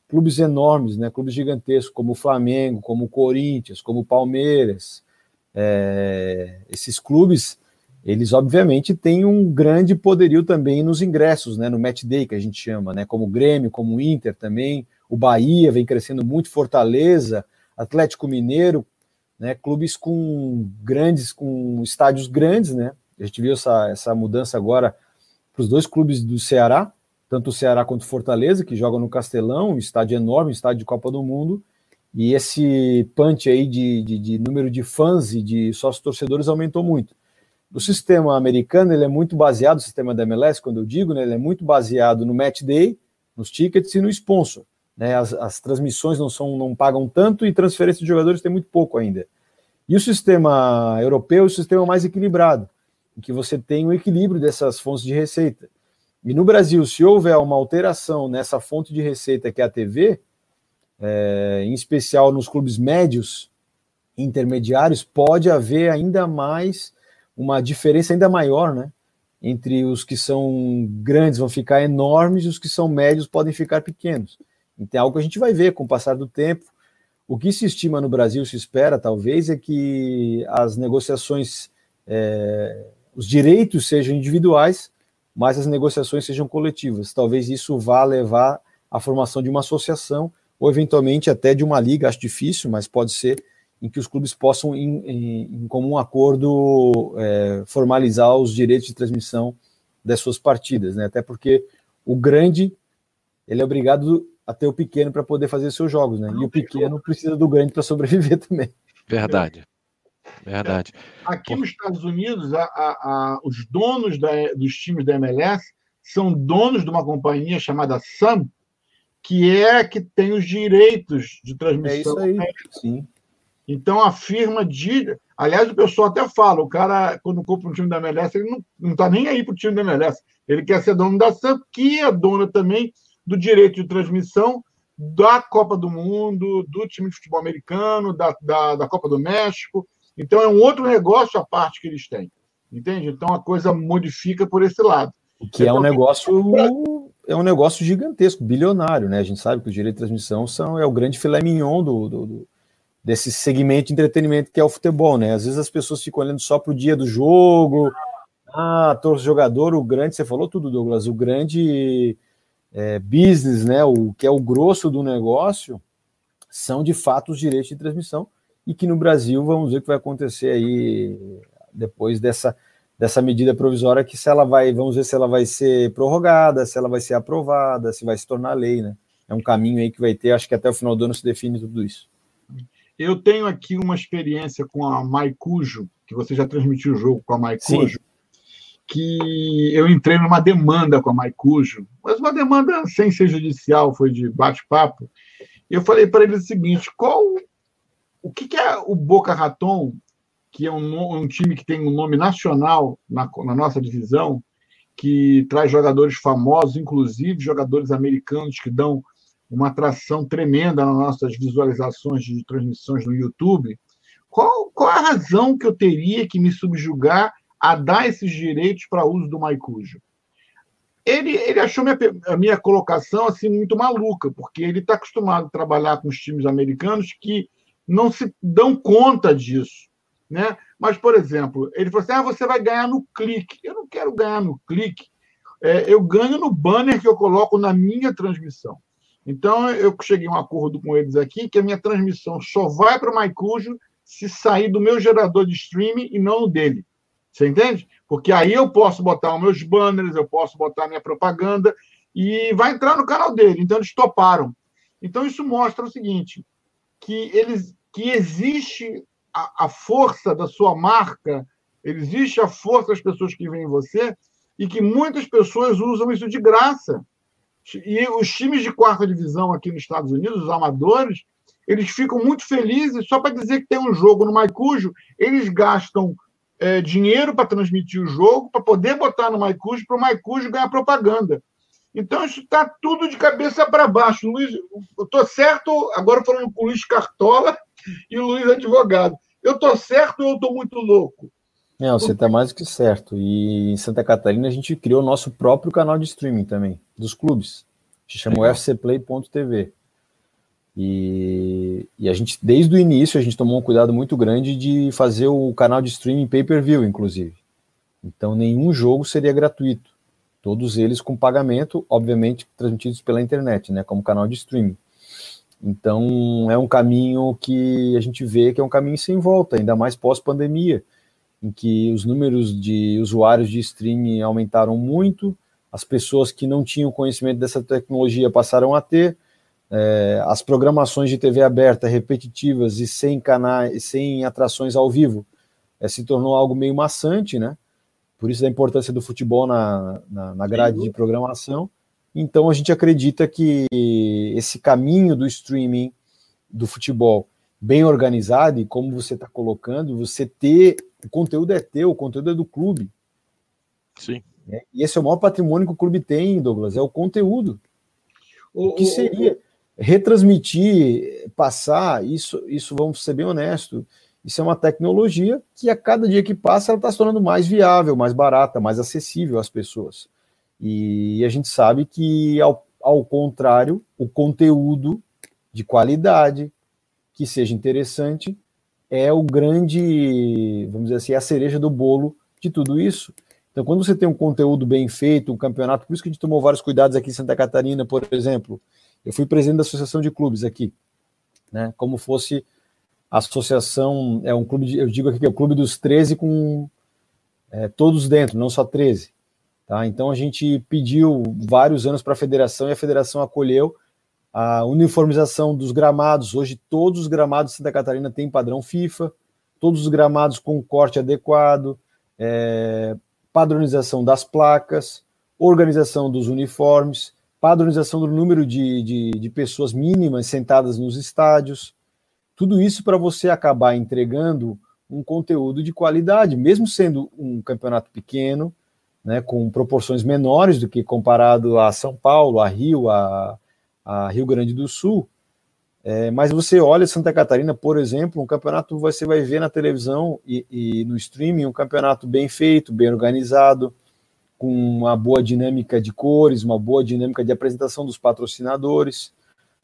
S5: Clubes enormes, né? clubes gigantescos, como o Flamengo, como o Corinthians, como o Palmeiras. É... esses clubes, eles obviamente têm um grande poderio também nos ingressos, né? no match day, que a gente chama, né? como o Grêmio, como o Inter também. O Bahia vem crescendo muito, Fortaleza, Atlético Mineiro, né? clubes com grandes, com estádios grandes, né? A gente viu essa, essa mudança agora para os dois clubes do Ceará, tanto o Ceará quanto o Fortaleza, que jogam no Castelão, um estádio enorme, um estádio de Copa do Mundo, e esse punch aí de, de, de número de fãs e de sócios torcedores aumentou muito. O sistema americano ele é muito baseado, o sistema da MLS, quando eu digo, né, ele é muito baseado no match day, nos tickets e no sponsor. Né, as, as transmissões não são, não pagam tanto e transferência de jogadores tem muito pouco ainda. E o sistema europeu é o sistema mais equilibrado em que você tem um equilíbrio dessas fontes de receita. E no Brasil, se houver uma alteração nessa fonte de receita que é a TV, é, em especial nos clubes médios, intermediários, pode haver ainda mais uma diferença ainda maior, né? Entre os que são grandes vão ficar enormes e os que são médios podem ficar pequenos. Então é algo que a gente vai ver com o passar do tempo. O que se estima no Brasil, se espera talvez, é que as negociações é, os direitos sejam individuais, mas as negociações sejam coletivas. Talvez isso vá levar à formação de uma associação ou eventualmente até de uma liga, acho difícil, mas pode ser em que os clubes possam, em, em, em comum acordo, é, formalizar os direitos de transmissão das suas partidas, né? Até porque o grande ele é obrigado a ter o pequeno para poder fazer seus jogos, né? E o pequeno precisa do grande para sobreviver também.
S3: Verdade. Verdade.
S2: Aqui nos Estados Unidos, a, a, a, os donos da, dos times da MLS são donos de uma companhia chamada Sun, que é que tem os direitos de transmissão.
S5: É isso aí, sim.
S2: Então a firma de. Aliás, o pessoal até fala: o cara, quando compra um time da MLS, ele não está nem aí para o time da MLS. Ele quer ser dono da Sun, que é dona também do direito de transmissão da Copa do Mundo, do time de futebol americano, da, da, da Copa do México. Então, é um outro negócio à parte que eles têm. Entende? Então, a coisa modifica por esse lado.
S5: Que é um negócio é um negócio gigantesco, bilionário, né? A gente sabe que o direito de transmissão são, é o grande filé mignon do, do, do, desse segmento de entretenimento que é o futebol, né? Às vezes as pessoas ficam olhando só para o dia do jogo. Ah, torce jogador, o grande, você falou tudo, Douglas, o grande é, business, né? O que é o grosso do negócio são de fato os direitos de transmissão e que no Brasil vamos ver o que vai acontecer aí depois dessa, dessa medida provisória, que se ela vai, vamos ver se ela vai ser prorrogada, se ela vai ser aprovada, se vai se tornar lei, né? É um caminho aí que vai ter, acho que até o final do ano se define tudo isso.
S2: Eu tenho aqui uma experiência com a Maicujo, que você já transmitiu o jogo com a Maicujo, que eu entrei numa demanda com a Maicujo, mas uma demanda sem ser judicial, foi de bate-papo. Eu falei para ele o seguinte: qual o que, que é o Boca Raton, que é um, um, time que tem um nome nacional na, na nossa divisão, que traz jogadores famosos, inclusive jogadores americanos que dão uma atração tremenda nas nossas visualizações de transmissões no YouTube. Qual, qual a razão que eu teria que me subjugar a dar esses direitos para uso do Maicujo? Ele, ele achou minha, a minha colocação assim muito maluca, porque ele está acostumado a trabalhar com os times americanos que não se dão conta disso. Né? Mas, por exemplo, ele falou assim: ah, você vai ganhar no clique. Eu não quero ganhar no clique, é, eu ganho no banner que eu coloco na minha transmissão. Então, eu cheguei a um acordo com eles aqui que a minha transmissão só vai para o Maicujo se sair do meu gerador de streaming e não dele. Você entende? Porque aí eu posso botar os meus banners, eu posso botar minha propaganda e vai entrar no canal dele. Então, eles toparam. Então, isso mostra o seguinte: que eles que existe a, a força da sua marca, existe a força das pessoas que veem você e que muitas pessoas usam isso de graça. E os times de quarta divisão aqui nos Estados Unidos, os amadores, eles ficam muito felizes só para dizer que tem um jogo no Maicujo, eles gastam é, dinheiro para transmitir o jogo, para poder botar no Maicujo, para o Maicujo ganhar propaganda. Então, isso está tudo de cabeça para baixo. Luiz, eu estou certo, agora falando com o Luiz Cartola e o Luiz Advogado. Eu estou certo ou eu estou muito louco?
S5: Não, você está mais do que certo. E em Santa Catarina a gente criou o nosso próprio canal de streaming também, dos clubes. Se chamou fcplay.tv. E, e a gente, desde o início, a gente tomou um cuidado muito grande de fazer o canal de streaming pay-per-view, inclusive. Então, nenhum jogo seria gratuito. Todos eles com pagamento, obviamente, transmitidos pela internet, né, como canal de streaming. Então, é um caminho que a gente vê que é um caminho sem volta, ainda mais pós-pandemia, em que os números de usuários de streaming aumentaram muito, as pessoas que não tinham conhecimento dessa tecnologia passaram a ter, é, as programações de TV aberta repetitivas e sem canais, sem atrações ao vivo, é, se tornou algo meio maçante, né? Por isso a importância do futebol na, na, na grade de programação. Então a gente acredita que esse caminho do streaming do futebol bem organizado e como você está colocando, você ter o conteúdo é teu, o conteúdo é do clube.
S3: Sim.
S5: É, e esse é o maior patrimônio que o clube tem, Douglas, é o conteúdo. O, o que seria retransmitir, passar, isso, isso vamos ser bem honestos, isso é uma tecnologia que a cada dia que passa ela está se tornando mais viável, mais barata, mais acessível às pessoas. E a gente sabe que, ao, ao contrário, o conteúdo de qualidade, que seja interessante, é o grande, vamos dizer assim, a cereja do bolo de tudo isso. Então, quando você tem um conteúdo bem feito, um campeonato, por isso que a gente tomou vários cuidados aqui em Santa Catarina, por exemplo. Eu fui presidente da associação de clubes aqui, né? Como fosse a associação, é um clube, de, eu digo aqui que é o clube dos 13 com é, todos dentro, não só 13. Tá? Então a gente pediu vários anos para a federação e a federação acolheu a uniformização dos gramados. Hoje todos os gramados de Santa Catarina têm padrão FIFA, todos os gramados com corte adequado, é, padronização das placas, organização dos uniformes, padronização do número de, de, de pessoas mínimas sentadas nos estádios. Tudo isso para você acabar entregando um conteúdo de qualidade, mesmo sendo um campeonato pequeno, né, com proporções menores do que comparado a São Paulo, a Rio, a, a Rio Grande do Sul. É, mas você olha Santa Catarina, por exemplo, um campeonato você vai ver na televisão e, e no streaming um campeonato bem feito, bem organizado, com uma boa dinâmica de cores, uma boa dinâmica de apresentação dos patrocinadores,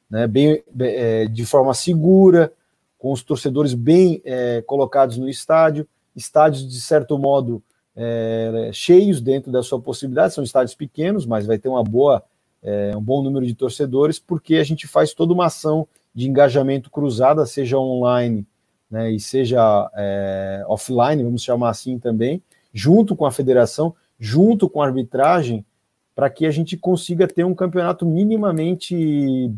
S5: né, bem, é, de forma segura, com os torcedores bem é, colocados no estádio, estádios de certo modo é, cheios dentro da sua possibilidade, são estádios pequenos, mas vai ter uma boa, é, um bom número de torcedores, porque a gente faz toda uma ação de engajamento cruzada, seja online né, e seja é, offline, vamos chamar assim também, junto com a federação, junto com a arbitragem, para que a gente consiga ter um campeonato minimamente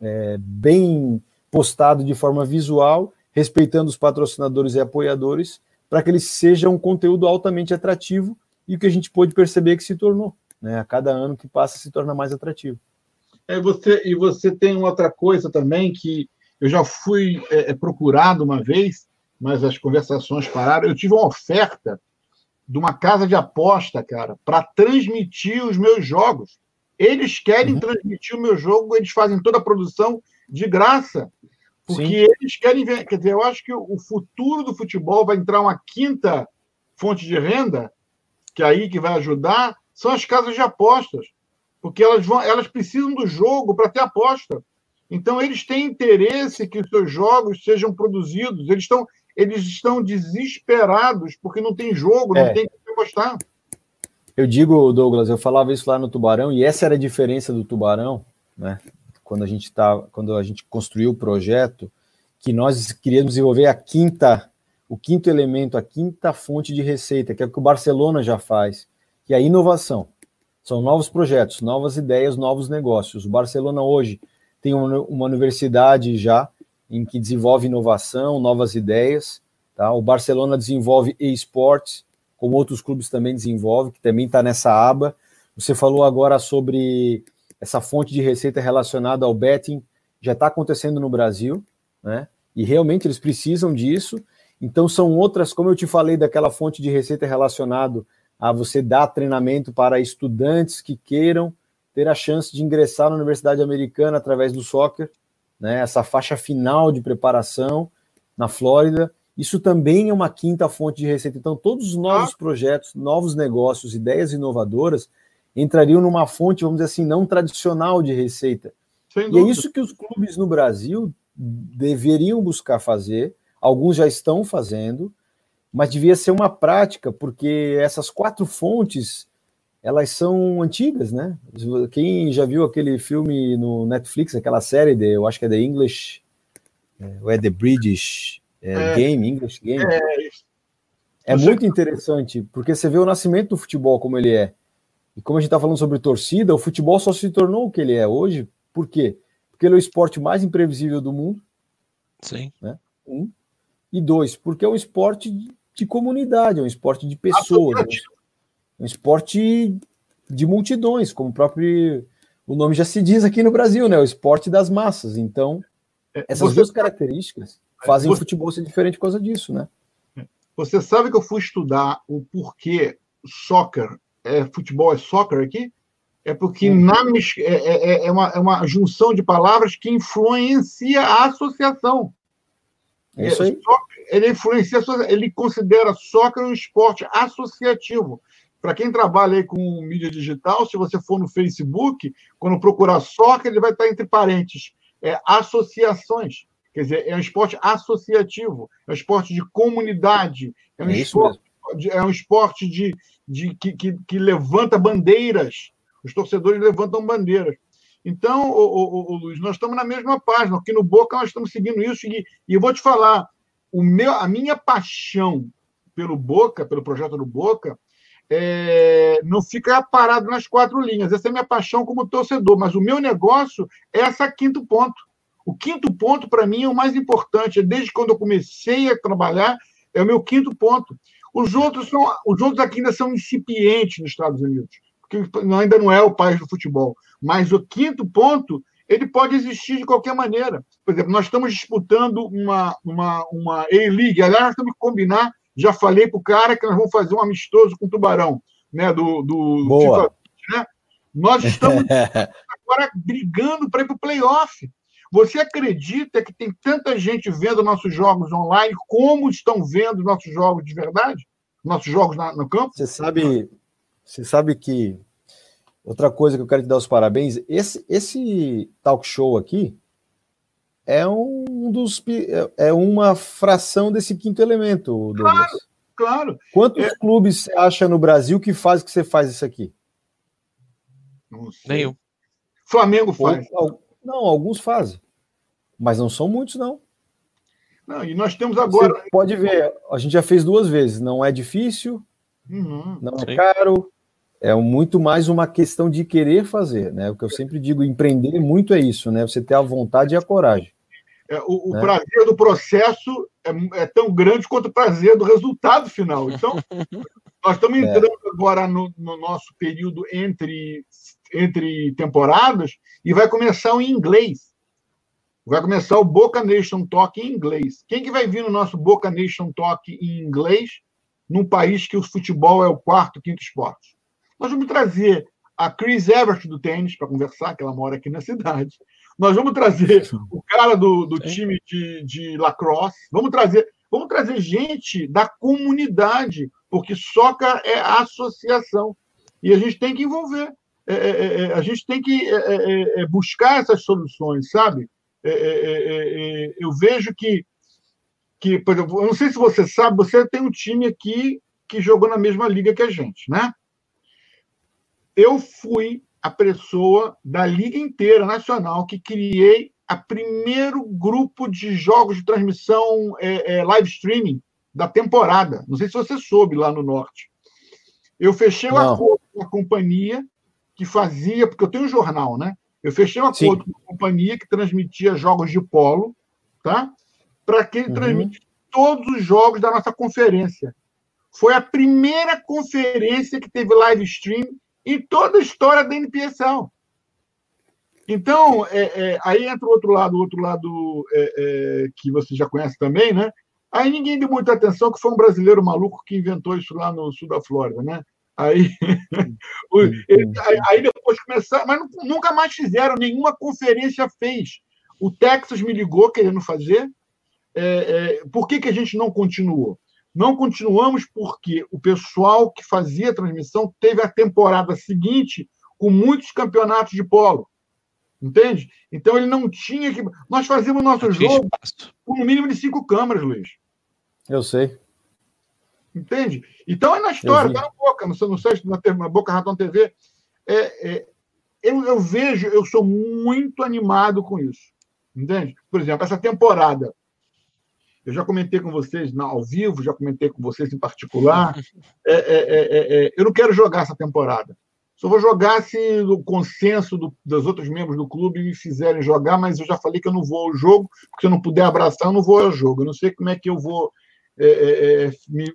S5: é, bem postado de forma visual, respeitando os patrocinadores e apoiadores, para que ele seja um conteúdo altamente atrativo e o que a gente pôde perceber que se tornou. Né? A cada ano que passa se torna mais atrativo.
S2: É, você, e você tem outra coisa também que eu já fui é, é, procurado uma vez, mas as conversações pararam. Eu tive uma oferta de uma casa de aposta, cara, para transmitir os meus jogos. Eles querem uhum. transmitir o meu jogo, eles fazem toda a produção de graça. Porque Sim. eles querem ver. Quer dizer, eu acho que o futuro do futebol vai entrar uma quinta fonte de renda, que é aí que vai ajudar, são as casas de apostas porque elas, vão, elas precisam do jogo para ter aposta. Então, eles têm interesse que os seus jogos sejam produzidos. Eles estão, eles estão desesperados porque não tem jogo, não é. tem que apostar.
S5: Eu digo, Douglas, eu falava isso lá no Tubarão, e essa era a diferença do Tubarão, né? Quando a gente tá, quando a gente construiu o projeto, que nós queríamos desenvolver a quinta, o quinto elemento, a quinta fonte de receita, que é o que o Barcelona já faz, que é a inovação. São novos projetos, novas ideias, novos negócios. O Barcelona hoje tem uma universidade já em que desenvolve inovação, novas ideias. Tá? O Barcelona desenvolve esportes, como outros clubes também desenvolvem, que também está nessa aba. Você falou agora sobre essa fonte de receita relacionada ao betting já está acontecendo no Brasil, né? E realmente eles precisam disso. Então são outras, como eu te falei, daquela fonte de receita relacionado a você dar treinamento para estudantes que queiram ter a chance de ingressar na Universidade Americana através do soccer, né? Essa faixa final de preparação na Flórida. Isso também é uma quinta fonte de receita. Então, todos os novos ah. projetos, novos negócios, ideias inovadoras entrariam numa fonte, vamos dizer assim, não tradicional de receita. E é isso que os clubes no Brasil deveriam buscar fazer, alguns já estão fazendo, mas devia ser uma prática, porque essas quatro fontes elas são antigas, né? Quem já viu aquele filme no Netflix, aquela série de, eu acho que é The English, é, ou é The British é, é, Game, English Game. É, é muito interessante, porque você vê o nascimento do futebol como ele é. E como a gente está falando sobre torcida, o futebol só se tornou o que ele é hoje. Por quê? Porque ele é o esporte mais imprevisível do mundo.
S3: Sim.
S5: Né? Um. E dois, porque é um esporte de comunidade, é um esporte de pessoas. É um esporte de multidões, como o próprio o nome já se diz aqui no Brasil, né? O esporte das massas. Então, é, essas Você... duas características fazem Você... o futebol ser diferente por causa disso, né?
S2: Você sabe que eu fui estudar o porquê soccer é futebol é soccer aqui? É porque na, é, é, é, é, uma, é uma junção de palavras que influencia a associação.
S5: É isso aí.
S2: Ele influencia, ele considera soccer um esporte associativo. Para quem trabalha aí com mídia digital, se você for no Facebook, quando procurar soccer, ele vai estar entre parênteses. É, associações. Quer dizer, é um esporte associativo, é um esporte de comunidade, é um, é esporte, de, é um esporte de, de que, que, que, levanta bandeiras. Os torcedores levantam bandeiras. Então, o, Luiz, nós estamos na mesma página. Aqui no Boca nós estamos seguindo isso. E, e eu vou te falar, o meu, a minha paixão pelo Boca, pelo projeto do Boca, é, não fica parado nas quatro linhas. Essa é a minha paixão como torcedor. Mas o meu negócio é essa quinto ponto. O quinto ponto, para mim, é o mais importante. Desde quando eu comecei a trabalhar, é o meu quinto ponto. Os outros, são, os outros aqui ainda são incipientes nos Estados Unidos, porque ainda não é o país do futebol. Mas o quinto ponto, ele pode existir de qualquer maneira. Por exemplo, nós estamos disputando uma, uma, uma A-League. Aliás, nós temos que combinar. Já falei para o cara que nós vamos fazer um amistoso com o Tubarão, né? Do, do
S5: Boa. FIFA,
S2: né? Nós estamos agora brigando para ir para o playoff. Você acredita que tem tanta gente vendo nossos jogos online como estão vendo nossos jogos de verdade? Nossos jogos na, no campo?
S5: Você sabe, você sabe que outra coisa que eu quero te dar os parabéns, esse, esse talk show aqui é um dos é, é uma fração desse quinto elemento,
S2: Douglas. Claro, claro.
S5: Quantos é... clubes você acha no Brasil que faz que você faz isso aqui?
S3: Nenhum.
S2: Flamengo faz.
S5: Ou, não, alguns fazem. Mas não são muitos, não.
S2: Não, e nós temos agora. Você
S5: pode ver, a gente já fez duas vezes. Não é difícil, uhum, não é sim. caro. É muito mais uma questão de querer fazer, né? O que eu sempre digo, empreender muito é isso, né? Você ter a vontade e a coragem.
S2: É, o, o né? prazer do processo é, é, tão grande quanto o prazer do resultado final. Então, nós estamos é. entrando agora no, no, nosso período entre entre temporadas e vai começar em inglês. Vai começar o Boca Nation Talk em inglês. Quem que vai vir no nosso Boca Nation Talk em inglês num país que o futebol é o quarto, quinto esporte? Nós vamos trazer a Chris Everett do tênis para conversar, que ela mora aqui na cidade. Nós vamos trazer o cara do, do time de, de lacrosse. Vamos trazer, vamos trazer gente da comunidade, porque soccer é associação. E a gente tem que envolver. É, é, é, é, a gente tem que é, buscar essas soluções, sabe? eu vejo que, que, por exemplo, eu não sei se você sabe, você tem um time aqui que jogou na mesma liga que a gente, né? Eu fui a pessoa da liga inteira nacional que criei a primeiro grupo de jogos de transmissão é, é, live streaming da temporada. Não sei se você soube lá no norte. Eu fechei o acordo com a companhia que fazia, porque eu tenho um jornal, né? Eu fechei um acordo Sim. com a companhia que transmitia jogos de polo, tá? Para que ele uhum. transmite todos os jogos da nossa conferência. Foi a primeira conferência que teve live stream em toda a história da NPSL. Então, é, é, aí entra o outro lado, o outro lado é, é, que você já conhece também, né? Aí ninguém deu muita atenção que foi um brasileiro maluco que inventou isso lá no sul da Flórida, né? Aí, aí depois começaram, mas nunca mais fizeram, nenhuma conferência fez. O Texas me ligou querendo fazer. É, é, por que, que a gente não continuou? Não continuamos porque o pessoal que fazia a transmissão teve a temporada seguinte com muitos campeonatos de polo. Entende? Então ele não tinha que. Nós fazíamos nosso jogo com no mínimo de cinco câmeras, Luiz.
S5: Eu sei.
S2: Entende? Então é na história, está na boca, no, no site na, na Boca Raton TV. É, é, eu, eu vejo, eu sou muito animado com isso. Entende? Por exemplo, essa temporada. Eu já comentei com vocês na, ao vivo, já comentei com vocês em particular. É, é, é, é, eu não quero jogar essa temporada. Só vou jogar se o consenso do, dos outros membros do clube me fizerem jogar, mas eu já falei que eu não vou ao jogo, porque se eu não puder abraçar, eu não vou ao jogo. Eu não sei como é que eu vou é, é, é me,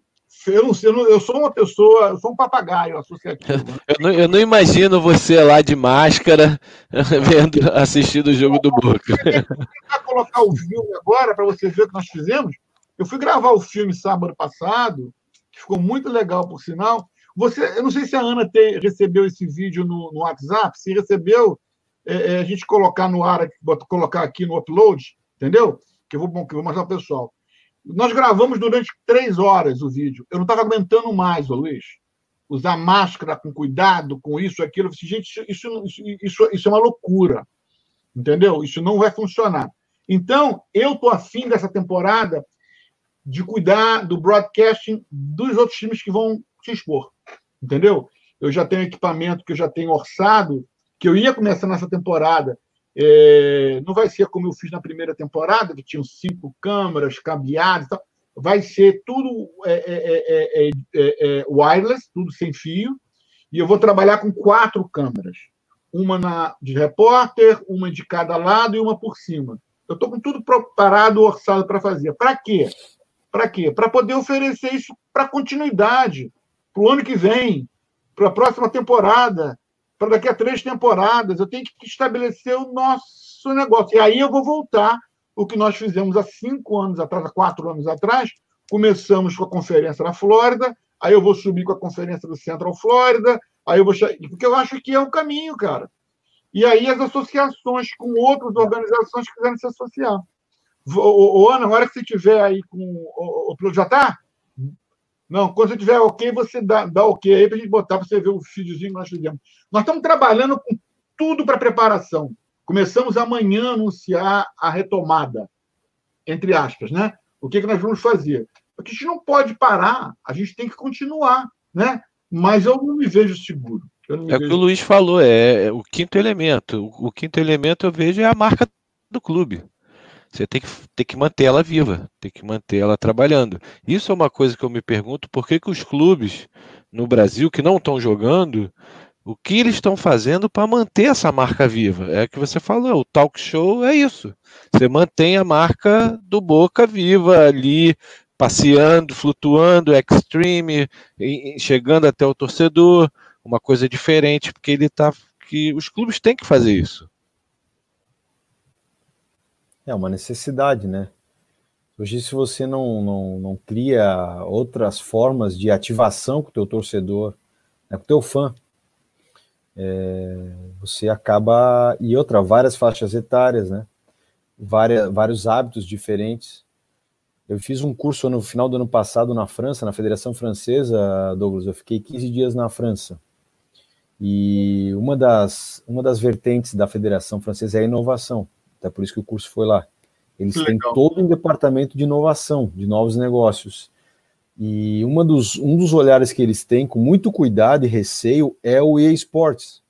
S2: eu não sei, eu, sou uma pessoa, eu sou um papagaio associativo. Né?
S3: Eu, não, eu não imagino você lá de máscara vendo, assistindo o jogo do Boca. Eu
S2: vou colocar o filme agora para você ver o que nós fizemos. Eu fui gravar o filme sábado passado, que ficou muito legal, por sinal. Você, eu não sei se a Ana te, recebeu esse vídeo no, no WhatsApp. Se recebeu, é, é, a gente colocar no ar, colocar aqui no upload, entendeu? Que eu vou, que eu vou mostrar para o pessoal. Nós gravamos durante três horas o vídeo. Eu não estava aguentando mais, ô Luiz. Usar máscara com cuidado, com isso, aquilo. Eu disse, gente, isso, isso, isso, isso é uma loucura. Entendeu? Isso não vai funcionar. Então, eu estou afim dessa temporada de cuidar do broadcasting dos outros times que vão se expor. Entendeu? Eu já tenho equipamento que eu já tenho orçado, que eu ia começar nessa temporada é, não vai ser como eu fiz na primeira temporada, que tinham cinco câmeras cabeadas e tal. Vai ser tudo é, é, wireless, tudo sem fio. E eu vou trabalhar com quatro câmeras. Uma na, de repórter, uma de cada lado e uma por cima. Eu estou com tudo preparado, orçado para fazer. Para quê? Para quê? Para poder oferecer isso para continuidade, para o ano que vem, para a próxima temporada, para daqui a três temporadas. Eu tenho que estabelecer o nosso negócio. E aí eu vou voltar o que nós fizemos há cinco anos atrás, há quatro anos atrás. Começamos com a conferência da Flórida, aí eu vou subir com a conferência do Central Flórida, aí eu vou. Porque eu acho que é o caminho, cara. E aí as associações com outras organizações quiserem se associar. Ô, Ana, na hora que você tiver aí com. O, o, já está? Não, quando você tiver ok, você dá, dá ok aí para a gente botar para você ver o videozinho que nós fizemos. Nós estamos trabalhando com tudo para preparação. Começamos amanhã a anunciar a retomada, entre aspas, né? O que, que nós vamos fazer? Porque a gente não pode parar, a gente tem que continuar, né? Mas eu não me vejo seguro.
S3: é
S2: o
S3: que o Luiz falou, é, é o quinto elemento. O, o quinto elemento eu vejo é a marca do clube. Você tem que, tem que manter ela viva, tem que manter ela trabalhando. Isso é uma coisa que eu me pergunto, por que, que os clubes no Brasil que não estão jogando, o que eles estão fazendo para manter essa marca viva? É o que você falou, o talk show é isso. Você mantém a marca do Boca viva ali, passeando, flutuando, extreme, chegando até o torcedor, uma coisa diferente, porque ele tá que os clubes têm que fazer isso.
S5: É uma necessidade, né? Hoje, se você não, não, não cria outras formas de ativação com o teu torcedor, né, com o teu fã, é, você acaba... E outra, várias faixas etárias, né? Várias, vários hábitos diferentes. Eu fiz um curso no final do ano passado na França, na Federação Francesa, Douglas. Eu fiquei 15 dias na França. E uma das, uma das vertentes da Federação Francesa é a inovação. Até por isso que o curso foi lá. Eles têm todo um departamento de inovação, de novos negócios. E uma dos, um dos olhares que eles têm, com muito cuidado e receio, é o EA Sports.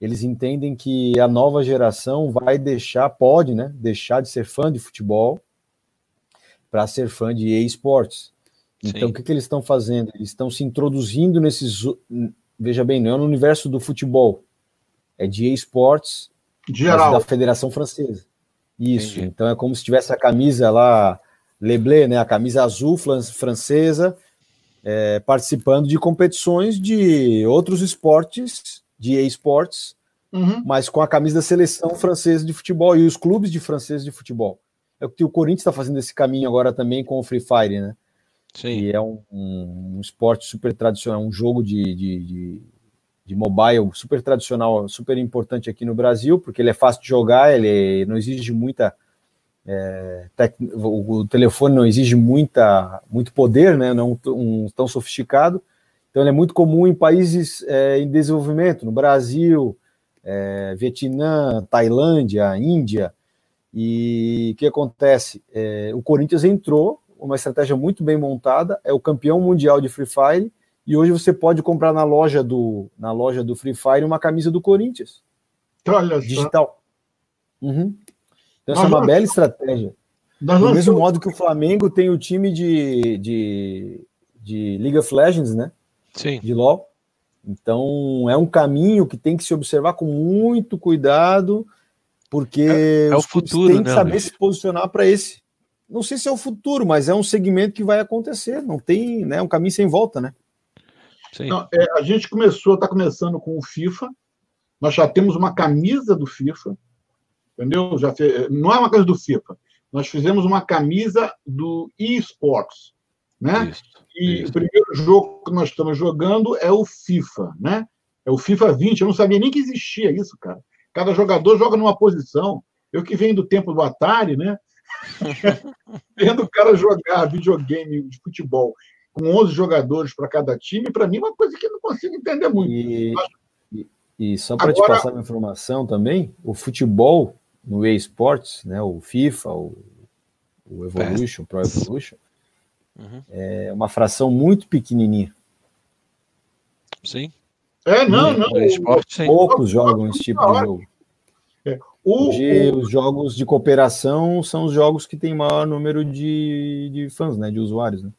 S5: Eles entendem que a nova geração vai deixar, pode, né, deixar de ser fã de futebol para ser fã de EA Sports. Então, Sim. o que, que eles estão fazendo? Eles estão se introduzindo nesses. Veja bem, não é no universo do futebol, é de EA Sports
S2: Geral.
S5: da Federação Francesa. Isso. Entendi. Então é como se tivesse a camisa lá, Leblé, né? A camisa azul francesa, é, participando de competições de outros esportes, de esportes, uhum. mas com a camisa da seleção francesa de futebol e os clubes de francês de futebol. É o que o Corinthians está fazendo esse caminho agora também com o Free Fire, né? Sim. Que é um, um, um esporte super tradicional, um jogo de, de, de, de, mobile super tradicional, super importante aqui no Brasil, porque ele é fácil de jogar, ele não exige muita. É, tec, o, telefone não exige muita, muito poder, né? Não um, tão sofisticado. Então, ele é muito comum em países é, em desenvolvimento, no Brasil, é, Vietnã, Tailândia, Índia. E o que acontece? É, o Corinthians entrou, uma estratégia muito bem montada, é o campeão mundial de Free Fire, e hoje você pode comprar na loja do, na loja do Free Fire uma camisa do Corinthians.
S2: Olha
S5: digital. Uhum. Então, essa é uma bela estratégia. Do mesmo modo que o Flamengo tem o time de, de, de League of Legends, né?
S3: Sim.
S5: De LoL. Então, é um caminho que tem que se observar com muito cuidado porque
S3: é, é o futuro,
S5: tem
S3: que
S5: né, saber se posicionar para esse. Não sei se é o futuro, mas é um segmento que vai acontecer. Não tem, né? Um caminho sem volta, né?
S2: Não, é, a gente começou, está começando com o FIFA. Nós já temos uma camisa do FIFA, entendeu? Já fez, não é uma camisa do FIFA. Nós fizemos uma camisa do eSports, né? Isso, e isso. o primeiro jogo que nós estamos jogando é o FIFA, né? É o FIFA 20. Eu não sabia nem que existia isso, cara. Cada jogador joga numa posição. Eu que venho do tempo do Atari, né? Vendo o cara jogar videogame de futebol com 11 jogadores para cada time, para mim é uma coisa que eu não consigo entender muito.
S5: E, e, e só para Agora... te passar uma informação também, o futebol no eSports, né, o FIFA, o, o Evolution, o Pro Evolution, uhum. é uma fração muito pequenininha.
S3: Sim.
S2: É, não, não.
S5: não. Esporte, Poucos jogam esse tipo de jogo. É. O, Hoje, o... os jogos de cooperação são os jogos que têm maior número de, de fãs, né, de usuários. Né?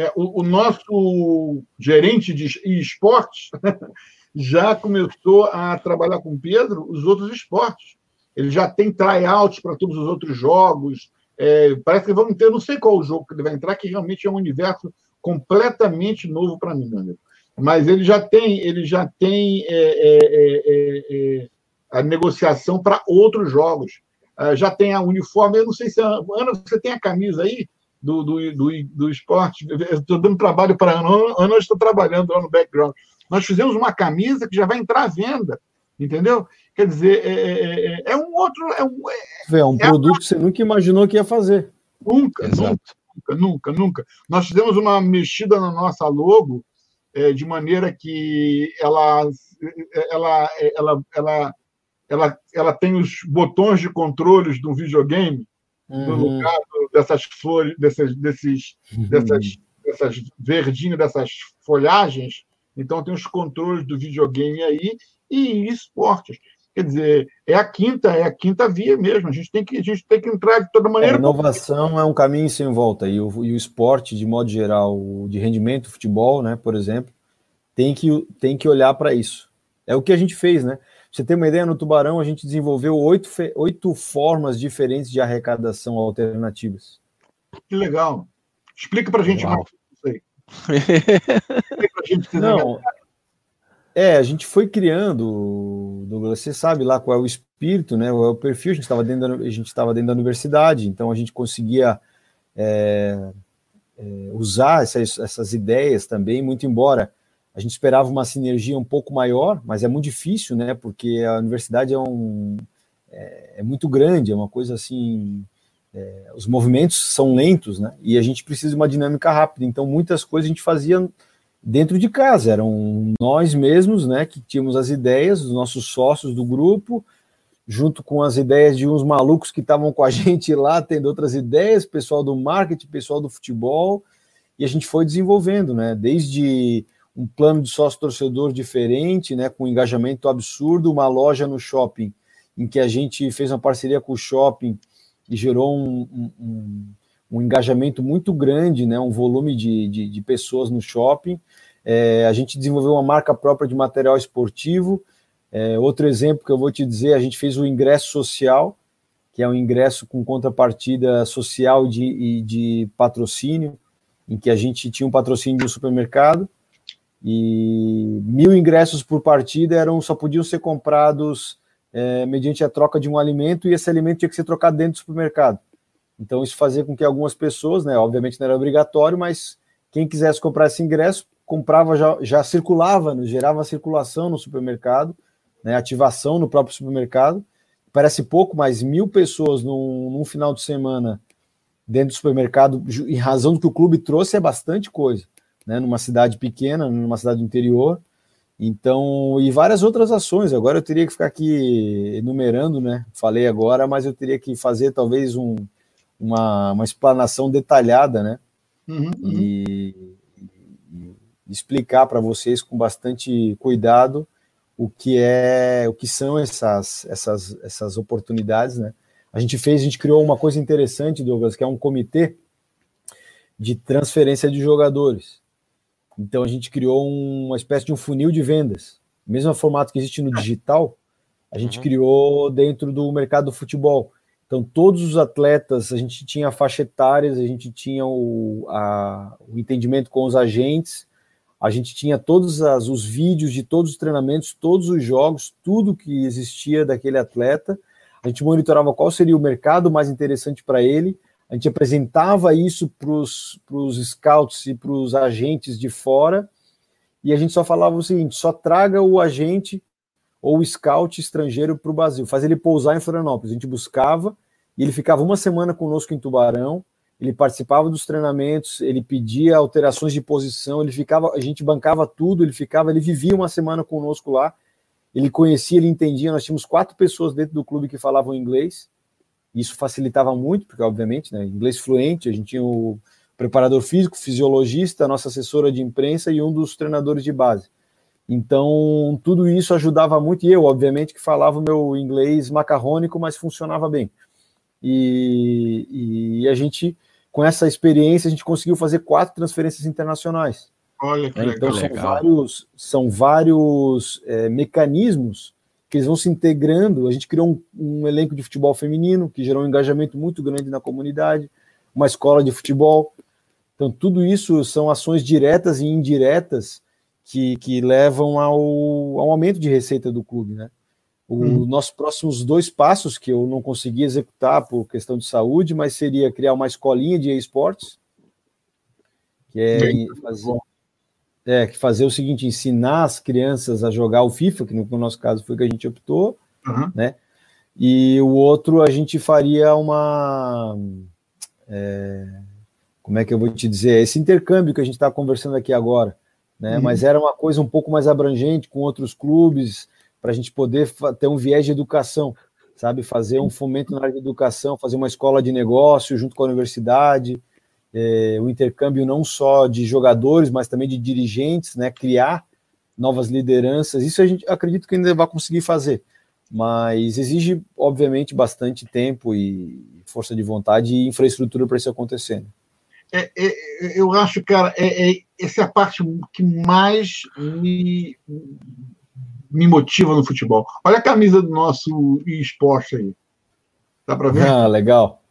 S2: É, o, o nosso gerente de esportes já começou a trabalhar com o Pedro os outros esportes. Ele já tem tryouts para todos os outros jogos. É, parece que vamos ter, não sei qual o jogo que ele vai entrar, que realmente é um universo completamente novo para mim, meu amigo mas ele já tem, ele já tem é, é, é, é, a negociação para outros jogos. Ah, já tem a uniforme, eu não sei se. A, Ana, você tem a camisa aí do, do, do, do esporte? Estou dando trabalho para a Ana. Ana, eu estou trabalhando lá no background. Nós fizemos uma camisa que já vai entrar à venda, entendeu? Quer dizer, é, é um outro. É um,
S5: é, um produto que você nunca imaginou que ia fazer.
S2: Nunca, nunca, nunca, nunca. Nós fizemos uma mexida na nossa logo é, de maneira que ela, ela, ela, ela, ela, ela tem os botões de controles do videogame uhum. no lugar dessas flores, desses, desses, uhum. dessas, dessas verdinhas, dessas folhagens. Então tem os controles do videogame aí e esportes. Quer dizer, é a quinta, é a quinta via mesmo. A gente tem que, a gente tem que entrar de toda maneira.
S5: A inovação é um caminho sem volta. E o, e o esporte, de modo geral, de rendimento, futebol, né, por exemplo, tem que, tem que olhar para isso. É o que a gente fez, né? Você tem uma ideia, no Tubarão a gente desenvolveu oito, oito formas diferentes de arrecadação alternativas.
S2: Que legal. Explica para a gente mais isso aí.
S5: Explica pra gente Não, é, a gente foi criando, Douglas, você sabe lá qual é o espírito, né? Qual é o perfil, a gente estava dentro, da, a gente estava dentro da universidade, então a gente conseguia é, é, usar essas, essas ideias também, muito embora a gente esperava uma sinergia um pouco maior, mas é muito difícil, né? Porque a universidade é um é, é muito grande, é uma coisa assim. É, os movimentos são lentos, né? E a gente precisa de uma dinâmica rápida. Então, muitas coisas a gente fazia dentro de casa, eram nós mesmos, né, que tínhamos as ideias, os nossos sócios do grupo, junto com as ideias de uns malucos que estavam com a gente lá, tendo outras ideias, pessoal do marketing, pessoal do futebol, e a gente foi desenvolvendo, né, desde um plano de sócio torcedor diferente, né, com um engajamento absurdo, uma loja no shopping, em que a gente fez uma parceria com o shopping e gerou um, um, um engajamento muito grande, né, um volume de, de, de pessoas no shopping. É, a gente desenvolveu uma marca própria de material esportivo. É, outro exemplo que eu vou te dizer, a gente fez o ingresso social, que é um ingresso com contrapartida social de, de patrocínio, em que a gente tinha um patrocínio de um supermercado, e mil ingressos por partida eram só podiam ser comprados é, mediante a troca de um alimento e esse alimento tinha que ser trocado dentro do supermercado. Então isso fazia com que algumas pessoas, né, obviamente não era obrigatório, mas quem quisesse comprar esse ingresso comprava já, já circulava, né, gerava circulação no supermercado, né, ativação no próprio supermercado. Parece pouco, mas mil pessoas num, num final de semana dentro do supermercado, em razão do que o clube trouxe, é bastante coisa né, numa cidade pequena, numa cidade do interior. Então, e várias outras ações. Agora eu teria que ficar aqui enumerando, né? Falei agora, mas eu teria que fazer talvez um, uma, uma explanação detalhada, né? Uhum, uhum. E, e, explicar para vocês com bastante cuidado o que é, o que são essas, essas, essas oportunidades, né? A gente fez, a gente criou uma coisa interessante, Douglas, que é um comitê de transferência de jogadores. Então a gente criou uma espécie de um funil de vendas, mesmo formato que existe no digital, a gente uhum. criou dentro do mercado do futebol. Então todos os atletas, a gente tinha faixa etárias, a gente tinha o, a, o entendimento com os agentes, a gente tinha todos as, os vídeos de todos os treinamentos, todos os jogos, tudo que existia daquele atleta. A gente monitorava qual seria o mercado mais interessante para ele a gente apresentava isso para os scouts e para os agentes de fora, e a gente só falava o seguinte: só traga o agente ou o scout estrangeiro para o Brasil, faz ele pousar em Florianópolis. A gente buscava e ele ficava uma semana conosco em Tubarão, ele participava dos treinamentos, ele pedia alterações de posição, ele ficava, a gente bancava tudo, ele ficava, ele vivia uma semana conosco lá, ele conhecia, ele entendia. Nós tínhamos quatro pessoas dentro do clube que falavam inglês isso facilitava muito, porque, obviamente, né, inglês fluente, a gente tinha o preparador físico, fisiologista, nossa assessora de imprensa e um dos treinadores de base. Então, tudo isso ajudava muito, e eu, obviamente, que falava o meu inglês macarrônico, mas funcionava bem. E, e a gente, com essa experiência, a gente conseguiu fazer quatro transferências internacionais.
S2: Olha que?
S5: Então,
S2: legal.
S5: são vários, são vários é, mecanismos que eles vão se integrando. A gente criou um, um, elenco de futebol feminino que gerou um engajamento muito grande na comunidade, uma escola de futebol. Então, tudo isso são ações diretas e indiretas que, que levam ao, ao aumento de receita do clube, né? Os hum. nossos próximos dois passos, que eu não consegui executar por questão de saúde, mas seria criar uma escolinha de esportes, que é fazer, é, que fazer o seguinte, ensinar as crianças a jogar o FIFA, que no, nosso caso foi que a gente optou, uhum. né? E o outro a gente faria uma. É, como é que eu vou te dizer? Esse intercâmbio que a gente está conversando aqui agora, né? Uhum. Mas era uma coisa um pouco mais abrangente com outros clubes, para a gente poder ter um viés de educação, sabe? Fazer um fomento na área de educação, fazer uma escola de negócio junto com a universidade, é, o intercâmbio não só de jogadores, mas também de dirigentes, né? Criar novas lideranças. Isso a gente acredito que ainda vai conseguir fazer, mas exige, obviamente, bastante tempo e força de vontade e infraestrutura para isso acontecer. Né?
S2: É, é, eu acho, cara, é, é, essa é a parte que mais me, me motiva no futebol. Olha a camisa do nosso esporte aí. Dá para ver?
S5: Ah, legal.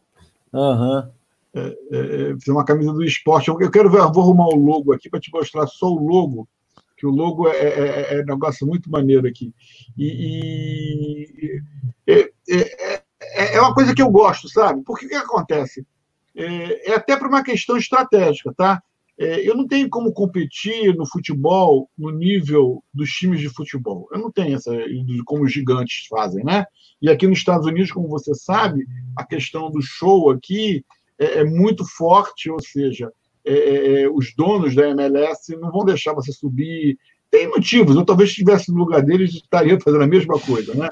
S5: Aham. Uhum
S2: é, é, uma camisa do esporte. Eu quero ver, vou arrumar o logo aqui para te mostrar só o logo, que o logo é, é, é, é um negócio muito maneiro aqui. E, e é, é, é, uma coisa que eu gosto, sabe? Porque o que acontece? É, até para uma questão estratégica, tá? eu não tenho como competir no futebol no nível dos times de futebol. Eu não tenho essa, como os gigantes fazem, né? E aqui nos Estados Unidos, como você sabe, a questão do show aqui é, é muito forte, ou seja, é, é, é os donos da MLS não vão deixar você subir. Tem motivos, eu talvez estivesse no lugar deles estaria fazendo a mesma coisa, né?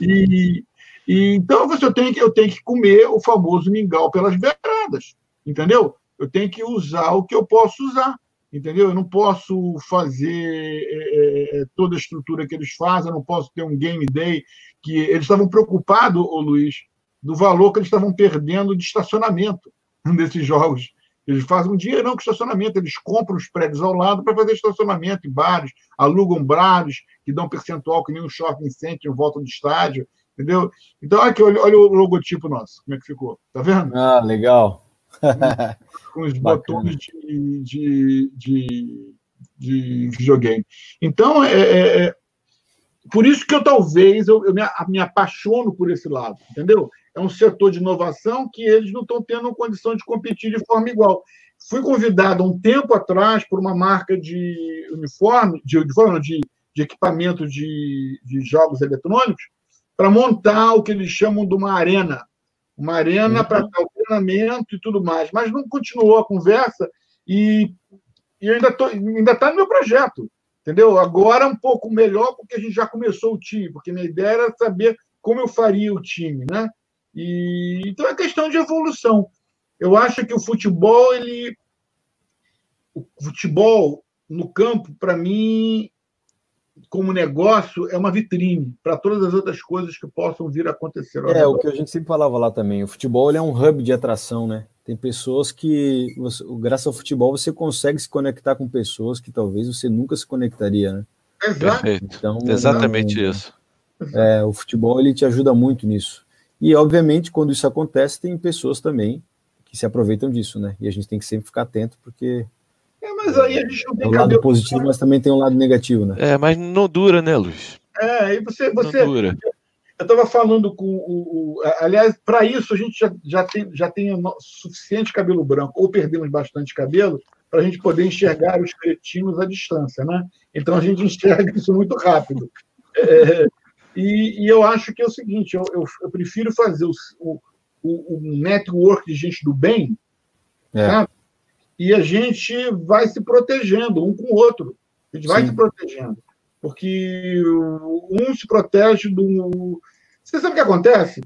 S2: E, e então você tem que eu tenho que comer o famoso mingau pelas beiradas, entendeu? Eu tenho que usar o que eu posso usar, entendeu? Eu não posso fazer é, é, toda a estrutura que eles fazem, eu não posso ter um game day que eles estavam preocupados, ô Luiz, do valor que eles estavam perdendo de estacionamento nesses jogos. Eles fazem um dinheirão com estacionamento, eles compram os prédios ao lado para fazer estacionamento em bares, alugam bares que dão percentual que nem um shopping center em volta do estádio, entendeu? Então, aqui, olha, olha o logotipo nosso, como é que ficou. Tá vendo?
S5: Ah, legal.
S2: com os botões de, de, de, de videogame. Então, é, é, é, por isso que eu talvez eu, eu me, me, apaixono por esse lado, entendeu? É um setor de inovação que eles não estão tendo condição de competir de forma igual. Fui convidado um tempo atrás por uma marca de uniforme, de, de, de, de equipamento de, de jogos eletrônicos, para montar o que eles chamam de uma arena. Uma arena uhum. para dar o treinamento e tudo mais. Mas não continuou a conversa e, e ainda está ainda tá no meu projeto. Entendeu? Agora um pouco melhor, porque a gente já começou o time, porque minha ideia era saber como eu faria o time. Né? E, então é questão de evolução. Eu acho que o futebol, ele. O futebol no campo, para mim, como negócio, é uma vitrine para todas as outras coisas que possam vir a acontecer.
S5: É, o que a gente sempre falava lá também. O futebol é um hub de atração, né? Tem pessoas que, você, graças ao futebol, você consegue se conectar com pessoas que talvez você nunca se conectaria, né?
S3: Exato. Perfeito. Então, Exatamente não, isso.
S5: É, o futebol ele te ajuda muito nisso. E, obviamente, quando isso acontece, tem pessoas também que se aproveitam disso, né? E a gente tem que sempre ficar atento, porque
S2: é, mas aí a gente não tem
S5: é o lado positivo, mas também tem um lado negativo, né?
S3: É, mas não dura, né, Luiz?
S2: É, aí você. você não dura. Eu estava falando com o. o aliás, para isso a gente já, já, tem, já tem suficiente cabelo branco, ou perdemos bastante cabelo, para a gente poder enxergar os cretinos à distância, né? Então a gente enxerga isso muito rápido. É, e, e, eu acho que é o seguinte: eu, eu, eu prefiro fazer o, o, o, network de gente do bem, é. sabe? e a gente vai se protegendo um com o outro. A gente vai Sim. se protegendo. Porque um se protege do. Você sabe o que acontece?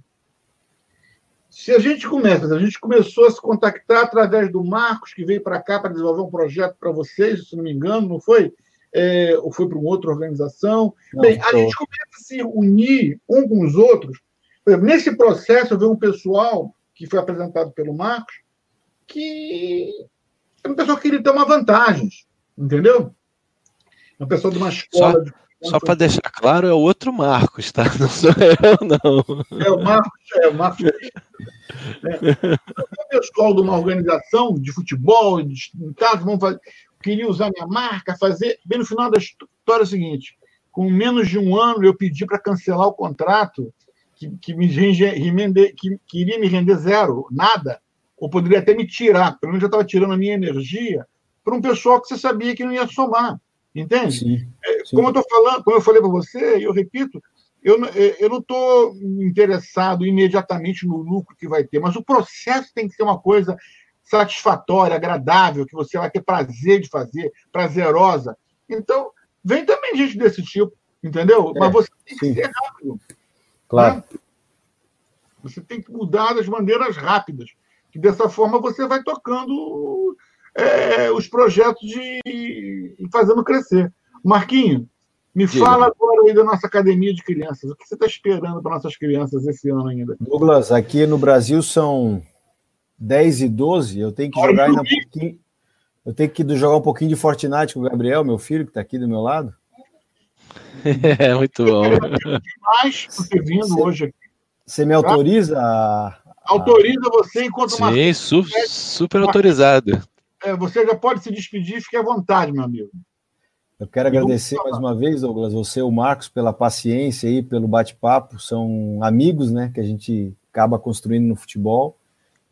S2: Se a gente começa, a gente começou a se contactar através do Marcos, que veio para cá para desenvolver um projeto para vocês, se não me engano, não foi? É, ou foi para uma outra organização. Não, Bem, a gente começa a se unir um com os outros. Exemplo, nesse processo, eu vi um pessoal que foi apresentado pelo Marcos que é uma pessoa que queria ter uma vantagem, entendeu? Uma pessoa de uma escola. Só,
S3: de... só para deixar claro, é o outro Marcos, tá? Não sou eu, não.
S2: É o Marcos, é o Marcos. É. O pessoal de uma organização de futebol, de, em caso, vão fazer, queria usar minha marca, fazer. Bem no final da história é o seguinte: com menos de um ano, eu pedi para cancelar o contrato que, que, me rende, que queria me render zero, nada ou poderia até me tirar, pelo menos já estava tirando a minha energia para um pessoal que você sabia que não ia somar, entende? Sim, é, sim. Como eu estou falando, como eu falei para você, e eu repito, eu, é, eu não estou interessado imediatamente no lucro que vai ter, mas o processo tem que ser uma coisa satisfatória, agradável, que você vai ter prazer de fazer, prazerosa. Então, vem também gente desse tipo, entendeu? É, mas você tem que sim. ser rápido.
S5: Claro. Né?
S2: Você tem que mudar das maneiras rápidas que dessa forma você vai tocando é, os projetos de, e fazendo crescer. Marquinho, me Diga. fala agora aí da nossa academia de crianças. O que você está esperando para nossas crianças esse ano ainda?
S5: Douglas, aqui no Brasil são 10 e 12. Eu tenho que jogar ainda um pouquinho. Eu tenho que jogar um pouquinho de Fortnite com o Gabriel, meu filho, que está aqui do meu lado.
S3: É muito bom.
S2: Demais por ter vindo você, hoje aqui.
S5: Você me autoriza a,
S2: autoriza você enquanto
S3: Sim, uma... su super autorizado.
S2: É, você já pode se despedir, fique à vontade, meu amigo.
S5: Eu quero agradecer mais uma vez, Douglas, você e o Marcos, pela paciência aí, pelo bate-papo. São amigos, né, que a gente acaba construindo no futebol.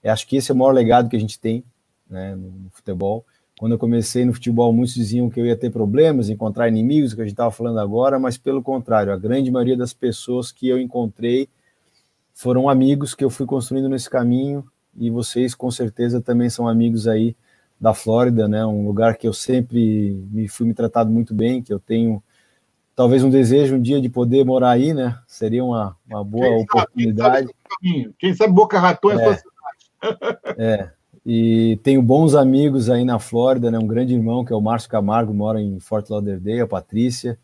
S5: Eu acho que esse é o maior legado que a gente tem né, no futebol. Quando eu comecei no futebol, muitos diziam que eu ia ter problemas, encontrar inimigos, que a gente estava falando agora, mas pelo contrário, a grande maioria das pessoas que eu encontrei foram amigos que eu fui construindo nesse caminho e vocês com certeza também são amigos aí da Flórida, né? Um lugar que eu sempre me fui me tratado muito bem, que eu tenho talvez um desejo um dia de poder morar aí, né? Seria uma, uma boa quem oportunidade.
S2: Sabe, quem, sabe, quem sabe Boca Raton é, é sua.
S5: É. E tenho bons amigos aí na Flórida, né? Um grande irmão que é o Márcio Camargo, mora em Fort Lauderdale, a Patrícia.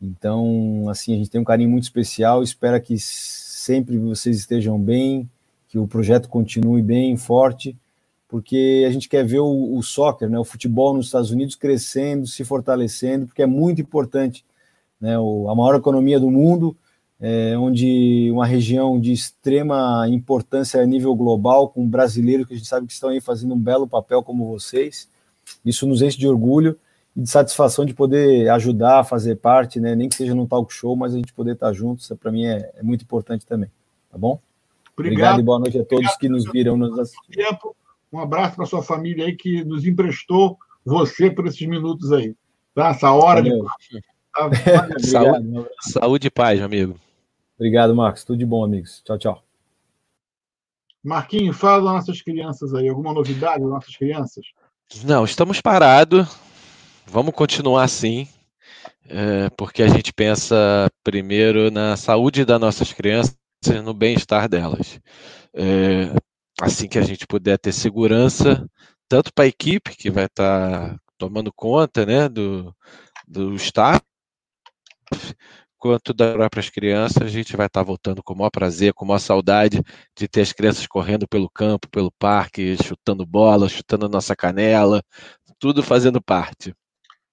S5: Então, assim, a gente tem um carinho muito especial. Espero que sempre vocês estejam bem, que o projeto continue bem, forte, porque a gente quer ver o, o soccer, né, o futebol nos Estados Unidos crescendo, se fortalecendo, porque é muito importante. Né, o, a maior economia do mundo, é, onde uma região de extrema importância a nível global, com brasileiros que a gente sabe que estão aí fazendo um belo papel como vocês. Isso nos enche de orgulho e de satisfação de poder ajudar, fazer parte, né? Nem que seja num talk show, mas a gente poder estar junto, isso para mim é, é, muito importante também. Tá bom? Obrigado, Obrigado e boa noite a todos Obrigado, que nos viram nos assistir.
S2: Um abraço para sua família aí que nos emprestou você por esses minutos aí. Tá? Essa hora de.
S3: Tá? saúde, saúde e paz, amigo.
S5: Obrigado, Marcos. Tudo de bom, amigos. Tchau, tchau.
S2: Marquinhos, fala das nossas crianças aí. Alguma novidade das nossas crianças?
S3: Não, estamos parados. Vamos continuar assim, é, porque a gente pensa primeiro na saúde das nossas crianças e no bem-estar delas. É, assim que a gente puder ter segurança, tanto para a equipe, que vai estar tá tomando conta né, do, do staff, quanto das próprias crianças, a gente vai estar voltando com o maior prazer, com a maior saudade de ter as crianças correndo pelo campo, pelo parque, chutando bola, chutando a nossa canela, tudo fazendo parte.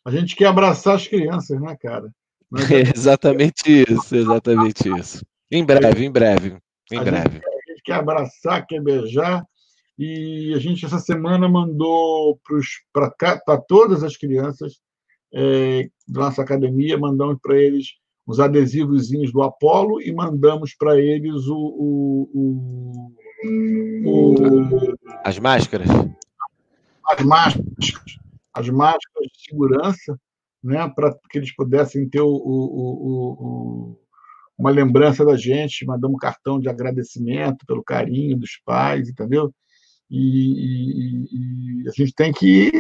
S2: A gente quer abraçar as crianças, né, cara?
S3: É exatamente isso, exatamente isso. Em breve, em breve, em
S2: a
S3: breve.
S2: Gente, a gente quer abraçar, quer beijar, e a gente essa semana mandou para todas as crianças é, da nossa academia, mandamos para eles os adesivozinhos do Apolo e mandamos para eles o, o, o, o,
S3: As máscaras?
S2: As máscaras. As máscaras de segurança, né, para que eles pudessem ter o, uma lembrança da gente, mandamos um cartão de agradecimento pelo carinho dos pais, entendeu? E, e, e a gente tem que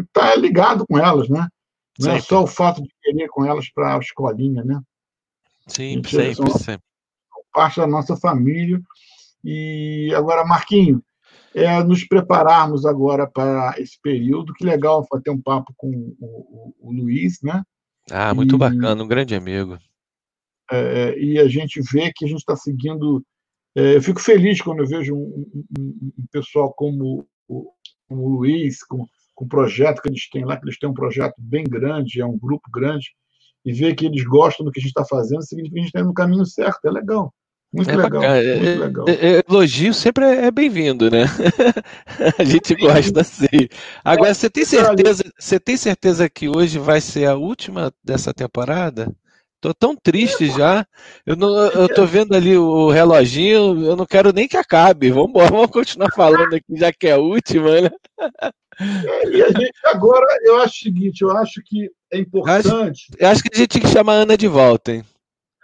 S2: estar tá ligado com elas, né? Não é sempre. é só o fato de querer com elas para a escolinha, né?
S3: Sim, sempre, são, sempre.
S2: Parte da nossa família. E agora, Marquinho, é nos prepararmos agora para esse período. Que legal ter um papo com o, o, o Luiz, né?
S3: Ah, muito e, bacana, um grande amigo.
S2: É, e a gente vê que a gente está seguindo. É, eu fico feliz quando eu vejo um, um, um pessoal como o, como o Luiz, com, com o projeto que eles têm lá, que eles têm um projeto bem grande, é um grupo grande, e ver que eles gostam do que a gente está fazendo, significa que a gente está no caminho certo, é legal. Muito é legal. Muito é, legal.
S3: É, é, elogio sempre é, bem-vindo, né? a gente Sim. gosta assim. Agora, você tem certeza, você tem certeza que hoje vai ser a última dessa temporada? Tô tão triste já. Eu não, eu tô vendo ali o reloginho, eu não quero nem que acabe. Vamos embora, vamos continuar falando aqui, já que é a última, né?
S2: E a gente agora, eu acho o seguinte, eu acho que é importante. Eu
S3: acho, eu acho que a gente tinha que chamar a Ana de volta, hein?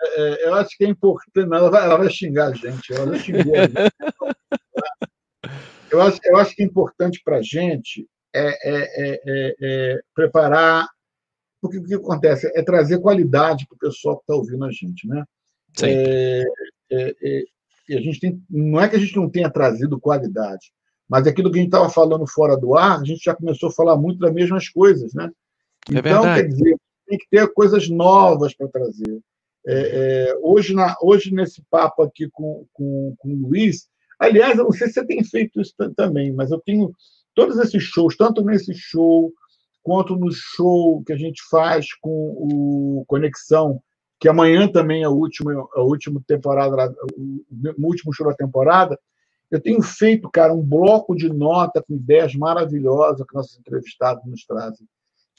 S2: É, é eu acho que é importante. Não, ela, vai, ela vai xingar a gente, ela vai xingar a gente. Eu acho, eu acho que é importante para a gente é, é, é, é preparar porque o que acontece é trazer qualidade para o pessoal que está ouvindo a gente, né? É, é, a gente tem, não é que a gente não tenha trazido qualidade, mas aquilo que a gente estava falando fora do ar, a gente já começou a falar muito das mesmas coisas, né?
S3: É então,
S2: quer dizer, tem que ter coisas novas para trazer. É, é, hoje, na, hoje, nesse papo aqui com, com, com o Luiz, aliás, eu não sei se você tem feito isso também, mas eu tenho todos esses shows, tanto nesse show quanto no show que a gente faz com o Conexão, que amanhã também é a última, a última temporada, o último show da temporada. Eu tenho feito, cara, um bloco de nota com ideias maravilhosas que nossos entrevistados nos trazem.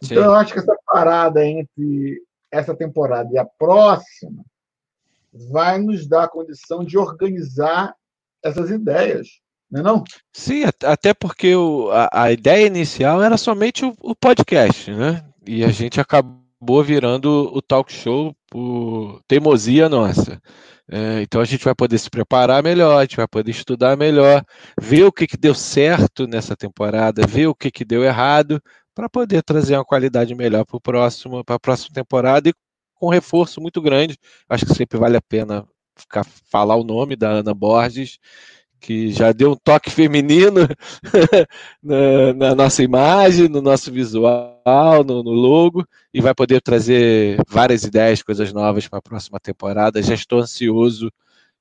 S2: Então, Sim. eu acho que essa parada entre essa temporada e a próxima vai nos dar a condição de organizar essas ideias. Não é não?
S3: Sim, até porque o, a, a, ideia inicial era somente o, o, podcast, né? E a gente acabou virando o talk show por teimosia nossa. É, então a gente vai poder se preparar melhor, a gente vai poder estudar melhor, ver o que, que deu certo nessa temporada, ver o que, que deu errado, para poder trazer uma qualidade melhor para próximo, para a próxima temporada e com um reforço muito grande. Acho que sempre vale a pena ficar, falar o nome da Ana Borges que já deu um toque feminino na, na, nossa imagem, no nosso visual, no, no, logo, e vai poder trazer várias ideias, coisas novas para a próxima temporada. Já estou ansioso,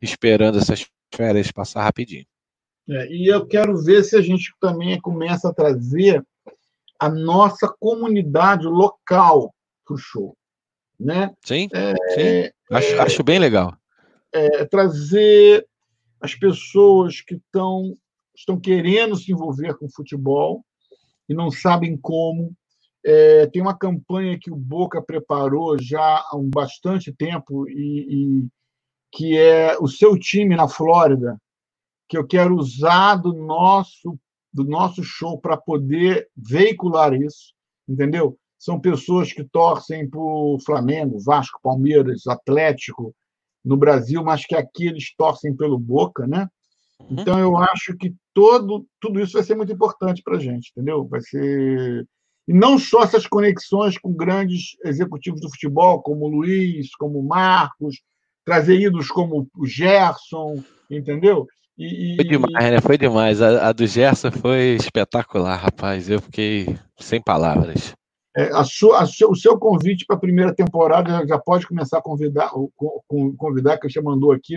S3: esperando essas férias passar rapidinho.
S2: É, e eu quero ver se a gente também começa a trazer a nossa comunidade local para o show. Né?
S3: Sim, é, sim. Acho, é, acho bem legal.
S2: É, trazer as pessoas que estão, estão querendo se envolver com futebol e não sabem como. É, tem uma campanha que o Boca preparou já há um bastante tempo e, e que é o seu time na Flórida, que eu quero usar do nosso do nosso show para poder veicular isso, entendeu? São pessoas que torcem para o Flamengo, Vasco, Palmeiras, Atlético no Brasil, mas que aqui eles torcem pelo Boca, né? Uhum. Então eu acho que todo tudo isso vai ser muito importante para a gente, entendeu? Vai ser e não só essas conexões com grandes executivos do futebol, como o Luiz, como o Marcos, trazer ídolos como o Gerson, entendeu?
S3: E, foi demais, né? Foi demais. A, a, do Gerson foi espetacular, rapaz. Eu fiquei sem palavras.
S2: É, a sua, a seu, o seu convite para a primeira temporada já pode começar a convidar, convidar que você mandou aqui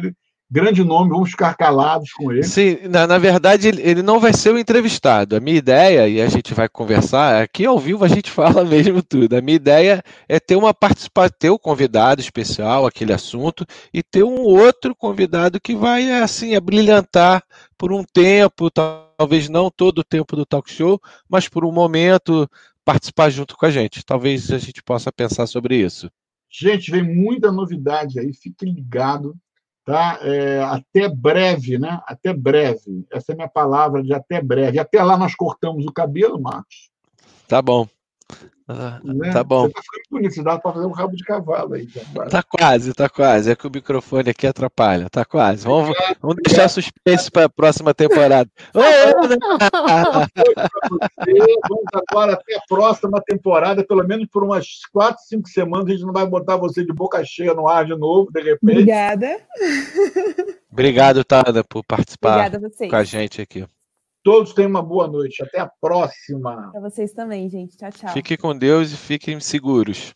S2: grande nome, vamos ficar calados com ele.
S3: Sim, na, na verdade, ele não vai ser o entrevistado. A minha ideia, e a gente vai conversar, aqui ao vivo a gente fala mesmo tudo. A minha ideia é ter uma participação, ter o um convidado especial, aquele assunto, e ter um outro convidado que vai, assim, brilhantar por um tempo, talvez não todo o tempo do talk show, mas por um momento participar junto com a gente. Talvez a gente possa pensar sobre isso.
S2: Gente, vem muita novidade aí, fique ligado Tá? É, até breve, né? Até breve. Essa é a minha palavra de até breve. Até lá nós cortamos o cabelo, Marcos.
S3: Tá bom. Ah, né? Tá bom. Você tá
S2: ficando bonito, dá para fazer um rabo de cavalo aí.
S3: Tá, tá quase, tá quase. É que o microfone aqui atrapalha. Tá quase. Vamos, vamos deixar suspense para a próxima temporada.
S2: vamos agora até a próxima temporada, pelo menos por umas 4, 5 semanas. A gente não vai botar você de boca cheia no ar de novo, de repente.
S4: Obrigada.
S3: Obrigado, Tada, por participar com a gente aqui.
S2: Todos tenham uma boa noite. Até a próxima.
S4: Para vocês também, gente. Tchau, tchau.
S3: Fiquem com Deus e fiquem seguros.